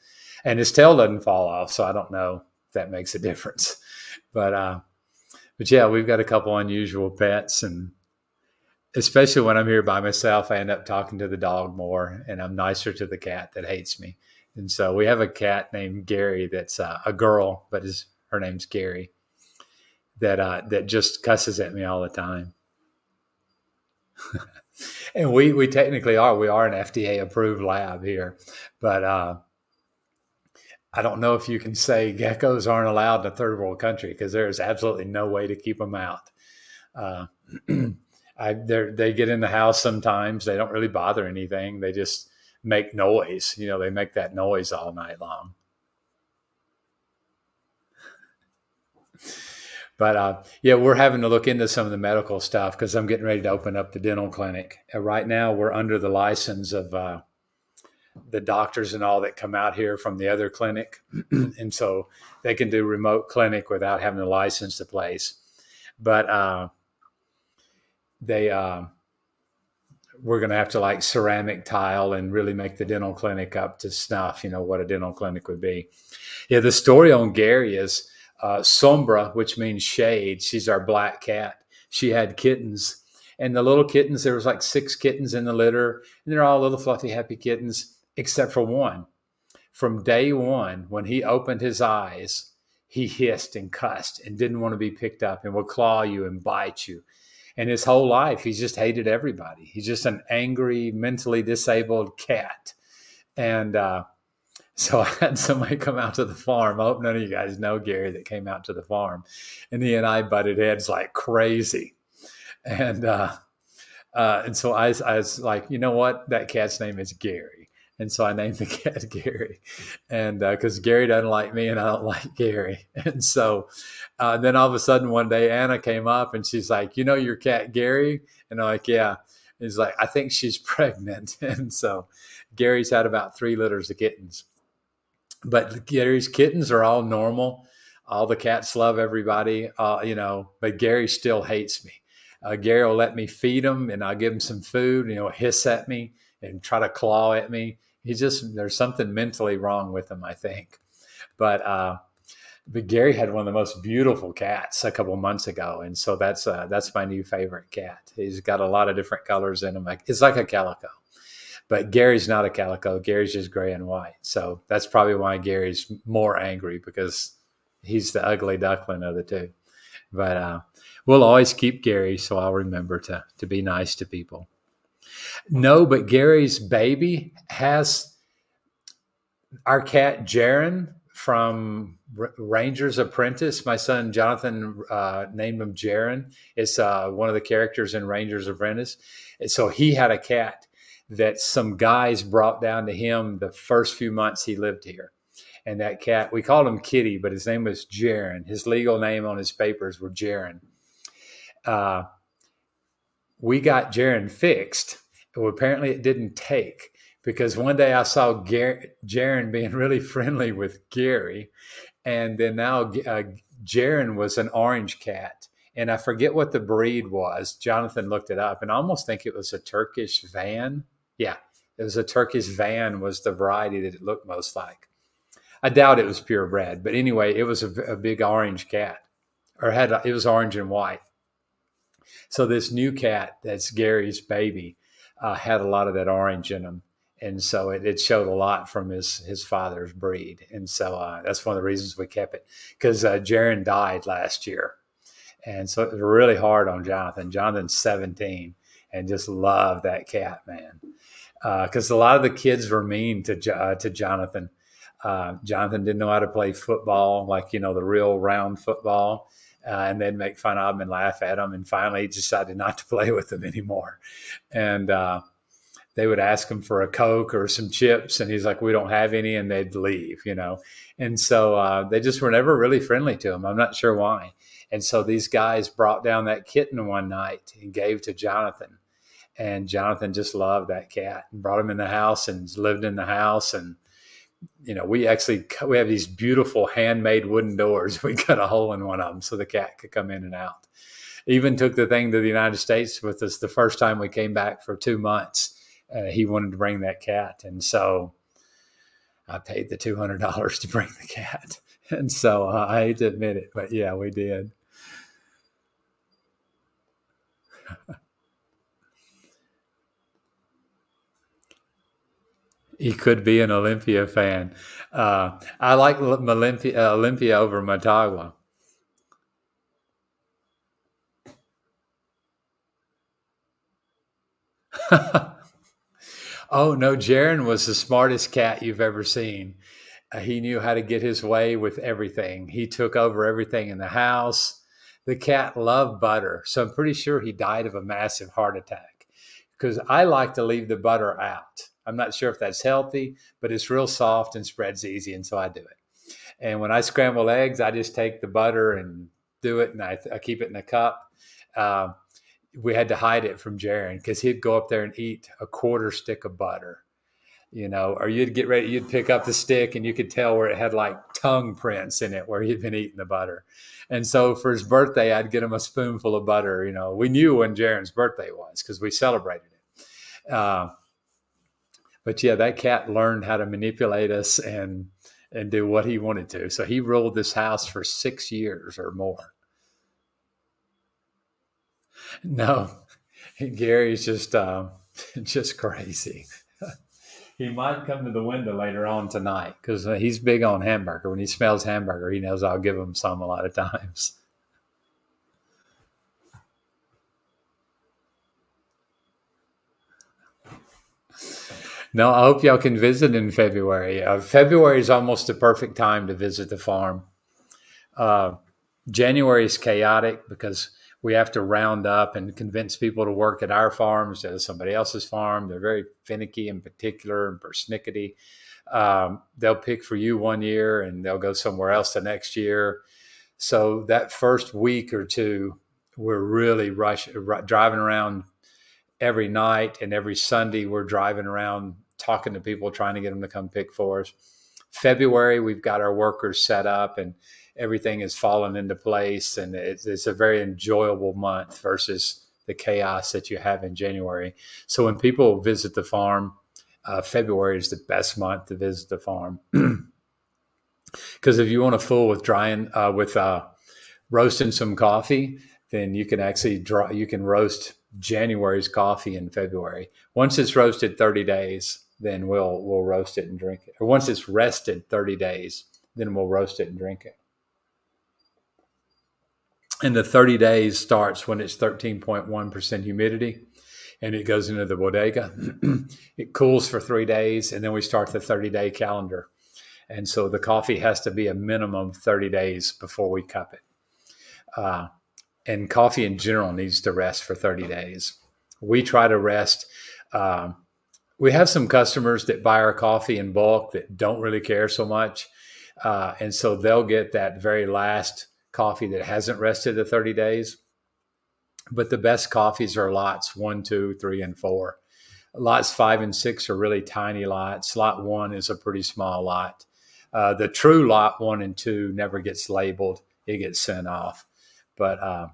and his tail doesn't fall off. So I don't know if that makes a difference. But uh, but yeah, we've got a couple unusual pets, and especially when I'm here by myself, I end up talking to the dog more, and I'm nicer to the cat that hates me. And so we have a cat named Gary that's uh, a girl, but his her name's Gary. That uh, that just cusses at me all the time and we we technically are. We are an FDA approved lab here, but uh, I don't know if you can say geckos aren't allowed in a third world country because there is absolutely no way to keep them out. Uh, I, they get in the house sometimes. They don't really bother anything. They just make noise. You know, they make that noise all night long. But uh, yeah, we're having to look into some of the medical stuff because I'm getting ready to open up the dental clinic. Right now, we're under the license of uh, the doctors and all that come out here from the other clinic, and so they can do remote clinic without having to license the place. But uh, they uh, we're going to have to like ceramic tile and really make the dental clinic up to snuff. You know what a dental clinic would be. Yeah, the story on Gary is uh, Sombra, which means shade. She's our black cat. She had kittens, and the little kittens. There was like six kittens in the litter, and they're all little fluffy, happy kittens, except for one. From day one, when he opened his eyes, he hissed and cussed and didn't want to be picked up and would claw you and bite you. And his whole life, he's just hated everybody. He's just an angry, mentally disabled cat. And uh, so I had somebody come out to the farm. I hope none of you guys know Gary that came out to the farm. And he and I butted heads like crazy. And uh, uh, and so I, I was like, you know what? That cat's name is Gary. And so I named the cat Gary, and because uh, Gary doesn't like me and I don't like Gary, and so uh, then all of a sudden one day Anna came up and she's like, "You know your cat Gary?" And I'm like, "Yeah." He's like, "I think she's pregnant," and so Gary's had about three litters of kittens, but Gary's kittens are all normal. All the cats love everybody, uh, you know, but Gary still hates me. Uh, Gary will let me feed him, and I'll give him some food, and he'll hiss at me and try to claw at me he just there's something mentally wrong with him, I think. But uh, but Gary had one of the most beautiful cats a couple months ago, and so that's uh, that's my new favorite cat. He's got a lot of different colors in him. It's like a calico, but Gary's not a calico. Gary's just gray and white. So that's probably why Gary's more angry because he's the ugly duckling of the two. But uh, we'll always keep Gary, so I'll remember to to be nice to people. No, but Gary's baby has our cat Jaron from R- Ranger's Apprentice. My son Jonathan uh, named him Jaron. It's uh, one of the characters in Ranger's Apprentice. And so he had a cat that some guys brought down to him the first few months he lived here. And that cat, we called him Kitty, but his name was Jaron. His legal name on his papers were Jaron. Uh, we got Jaron fixed well, apparently it didn't take because one day I saw Gar- Jaron being really friendly with Gary, and then now uh, Jaron was an orange cat, and I forget what the breed was. Jonathan looked it up, and I almost think it was a Turkish van. Yeah, it was a Turkish van was the variety that it looked most like. I doubt it was purebred, but anyway, it was a, a big orange cat, or had a, it was orange and white. So this new cat that's Gary's baby uh, had a lot of that orange in him. And so it, it, showed a lot from his his father's breed, and so uh, that's one of the reasons we kept it. Because uh, Jaron died last year, and so it was really hard on Jonathan. Jonathan's seventeen, and just loved that cat, man. Because uh, a lot of the kids were mean to uh, to Jonathan. Uh, Jonathan didn't know how to play football, like you know the real round football uh, and they'd make fun of him and laugh at him. And finally, decided not to play with them anymore. And uh, they would ask him for a Coke or some chips, and he's like, "We don't have any," and they'd leave, you know. And so uh, they just were never really friendly to him. I'm not sure why. And so these guys brought down that kitten one night and gave to Jonathan. And Jonathan just loved that cat and brought him in the house and lived in the house and you know, we actually we have these beautiful handmade wooden doors. We cut a hole in one of them so the cat could come in and out. Even took the thing to the United States with us the first time we came back for two months. Uh, he wanted to bring that cat, and so I paid the two hundred dollars to bring the cat. And so uh, I hate to admit it, but yeah, we did. He could be an Olimpia fan. Uh, I like Olimpia, Olimpia over Motagua. oh no, Jaron was the smartest cat you've ever seen. Uh, he knew how to get his way with everything. He took over everything in the house. The cat loved butter, so I'm pretty sure he died of a massive heart attack because I like to leave the butter out. I'm not sure if that's healthy, but it's real soft and spreads easy, and so I do it. And when I scramble eggs, I just take the butter and do it, and I, I keep it in a cup. Uh, we had to hide it from Jaron because he'd go up there and eat a quarter stick of butter, you know, or you'd get ready, you'd pick up the stick and you could tell where it had like tongue prints in it where he'd been eating the butter. And so for his birthday, I'd get him a spoonful of butter. You know, we knew when Jaron's birthday was because we celebrated it. Uh, but yeah, that cat learned how to manipulate us and and do what he wanted to. So he ruled this house for six years or more. No, Gary's just uh, just crazy. he might come to the window later on tonight because he's big on hamburger. When he smells hamburger, he knows I'll give him some a lot of times. No, I hope y'all can visit in February. Uh, February is almost the perfect time to visit the farm. Uh, January is chaotic because we have to round up and convince people to work at our farm instead of somebody else's farm. They're very finicky and particular and persnickety. Um, they'll pick for you one year and they'll go somewhere else the next year. So that first week or two, we're really rush, r- driving around every night and every Sunday. We're driving around talking to people, trying to get them to come pick for us. February, we've got our workers set up and everything is falling into place, and it's, it's a very enjoyable month versus the chaos that you have in January. So when people visit the farm, uh, February is the best month to visit the farm because if you want to fool with drying uh, with uh, roasting some coffee, then you can actually dry, you can roast January's coffee in February. Once it's roasted 30 days, then we'll we'll roast it and drink it. Or once it's rested 30 days, then we'll roast it and drink it. And the 30 days starts when it's 13.1% humidity and it goes into the bodega. it cools for three days and then we start the 30 day calendar. And so the coffee has to be a minimum 30 days before we cup it. Uh, and coffee in general needs to rest for 30 days. We try to rest. Um, we have some customers that buy our coffee in bulk that don't really care so much. Uh, and so they'll get that very last coffee that hasn't rested the 30 days. But the best coffees are lots one, two, three, and four. Lots five and six are really tiny lots. Lot one is a pretty small lot. Uh, the true lot one and two never gets labeled, it gets sent off. But uh,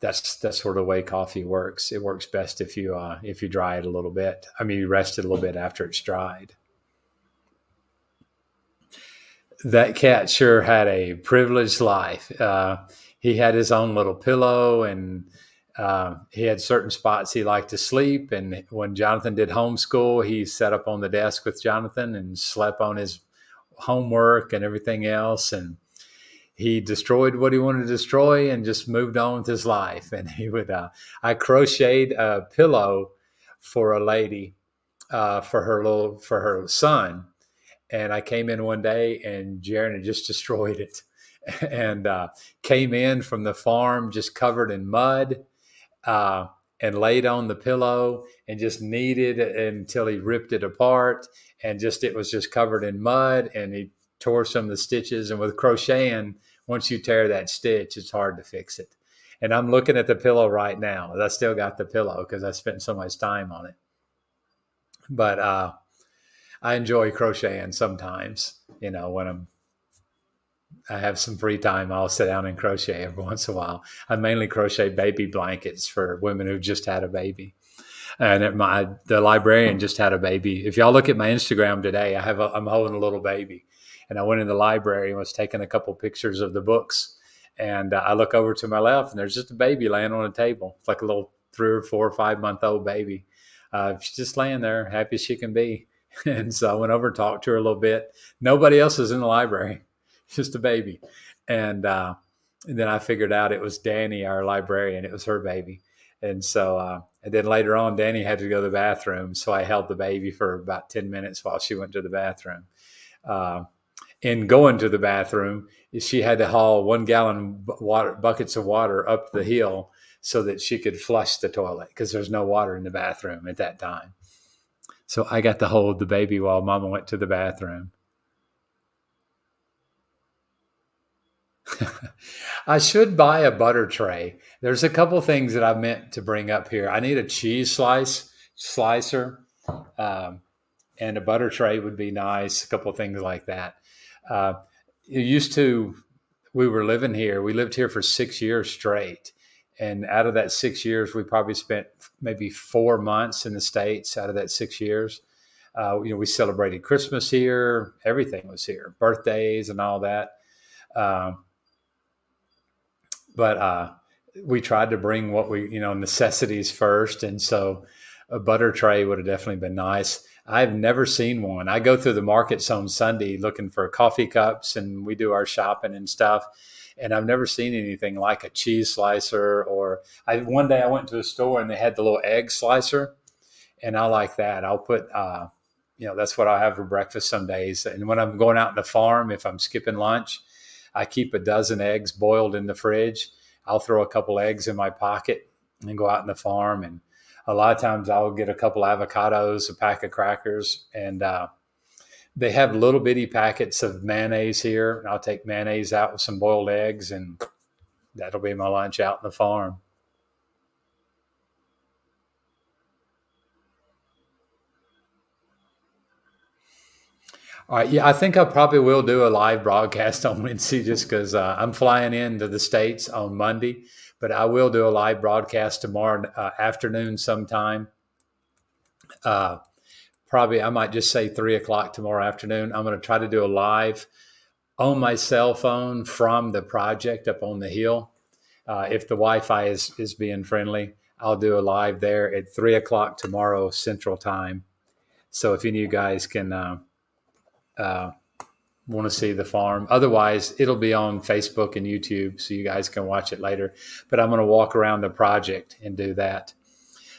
that's that's sort of the way coffee works. It works best if you uh, if you dry it a little bit. I mean, you rest it a little bit after it's dried that cat sure had a privileged life. Uh, he had his own little pillow and uh, he had certain spots he liked to sleep. And when Jonathan did homeschool, he sat up on the desk with Jonathan and slept on his homework and everything else. And he destroyed what he wanted to destroy and just moved on with his life. And he would, uh, I crocheted a pillow for a lady uh, for her little, for her son. And I came in one day and Jaron had just destroyed it. And uh, came in from the farm just covered in mud uh, and laid on the pillow and just kneaded it until he ripped it apart. And just it was just covered in mud and he tore some of the stitches and with crocheting once you tear that stitch it's hard to fix it and i'm looking at the pillow right now i still got the pillow because i spent so much time on it but uh I enjoy crocheting sometimes. You know, when I'm I have some free time, I'll sit down and crochet every once in a while. I mainly crochet baby blankets for women who've just had a baby. And my the librarian just had a baby. If y'all look at my Instagram today, I have a, I'm holding a little baby, and I went in the library and was taking a couple pictures of the books. And uh, I look over to my left, and there's just a baby laying on a table. It's like a little three or four or five month old baby. Uh, she's just laying there, happy as she can be. And so I went over and talked to her a little bit. Nobody else is in the library, just a baby. And, uh, and then I figured out it was Danny, our librarian. It was her baby. And so, uh, and then later on, Danny had to go to the bathroom. So I held the baby for about 10 minutes while she went to the bathroom. Uh, in going to the bathroom, she had to haul one gallon water, buckets of water up the hill so that she could flush the toilet because there's no water in the bathroom at that time. So I got to hold the baby while mama went to the bathroom. I should buy a butter tray. There's a couple things that I meant to bring up here. I need a cheese slice slicer, um, and a butter tray would be nice. A couple things like that. Uh, used to, we were living here. We lived here for six years straight, and out of that six years, we probably spent maybe four months in the states. Out of that six years, uh, you know, we celebrated Christmas here. Everything was here, birthdays and all that. Um, but uh, we tried to bring what we, you know, necessities first, and so a butter tray would have definitely been nice. I've never seen one. I go through the markets on Sunday looking for coffee cups, and we do our shopping and stuff and I've never seen anything like a cheese slicer. Or I one day I went to a store and they had the little egg slicer, and I like that. I'll put, uh, you know, that's what I'll have for breakfast some days. And when I'm going out in the farm, if I'm skipping lunch, I keep a dozen eggs boiled in the fridge. I'll throw a couple eggs in my pocket and go out in the farm. And a lot of times I'll get a couple avocados, a pack of crackers, and uh, they have little bitty packets of mayonnaise here. I'll take mayonnaise out with some boiled eggs, and that'll be my lunch out in the farm. All right. Yeah, I think I probably will do a live broadcast on Wednesday just because uh, I'm flying into the States on Monday, but I will do a live broadcast tomorrow uh, afternoon sometime. Uh, probably, I might just say three o'clock tomorrow afternoon. I'm going to try to do a live on my cell phone from the project up on the hill. Uh, if the Wi Fi is, is being friendly, I'll do a live there at three o'clock tomorrow Central Time. So if any of you guys can uh, uh, want to see the farm. Otherwise, it'll be on Facebook and YouTube, so you guys can watch it later. But I'm going to walk around the project and do that.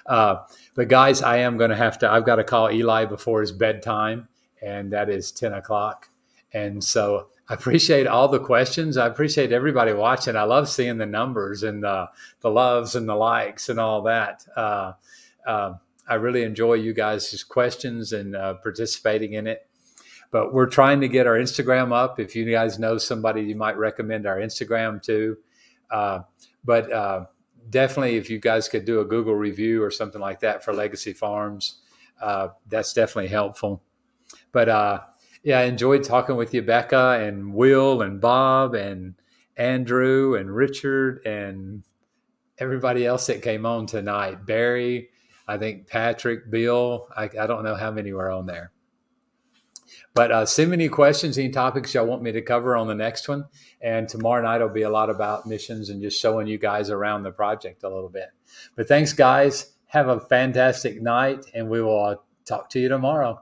Uh, but guys, I am going to have to. I've got to call Eli before his bedtime, and that is ten o'clock. And so I appreciate all the questions. I appreciate everybody watching. I love seeing the numbers and the the loves and the likes and all that. Uh, uh, I really enjoy you guys' questions and uh, participating in it. But we're trying to get our Instagram up. If you guys know somebody you might recommend our Instagram to. Uh, but uh, definitely, if you guys could do a Google review or something like that for Legacy Farms, uh, that's definitely helpful. But uh, yeah, I enjoyed talking with you, Becca, and Will, and Bob, and Andrew, and Richard, and everybody else that came on tonight. Barry, I think Patrick, Bill. I, I don't know how many were on there. But uh, send me any questions, any topics y'all want me to cover on the next one. And tomorrow night will be a lot about missions and just showing you guys around the project a little bit. But thanks, guys. Have a fantastic night, and we will uh, talk to you tomorrow.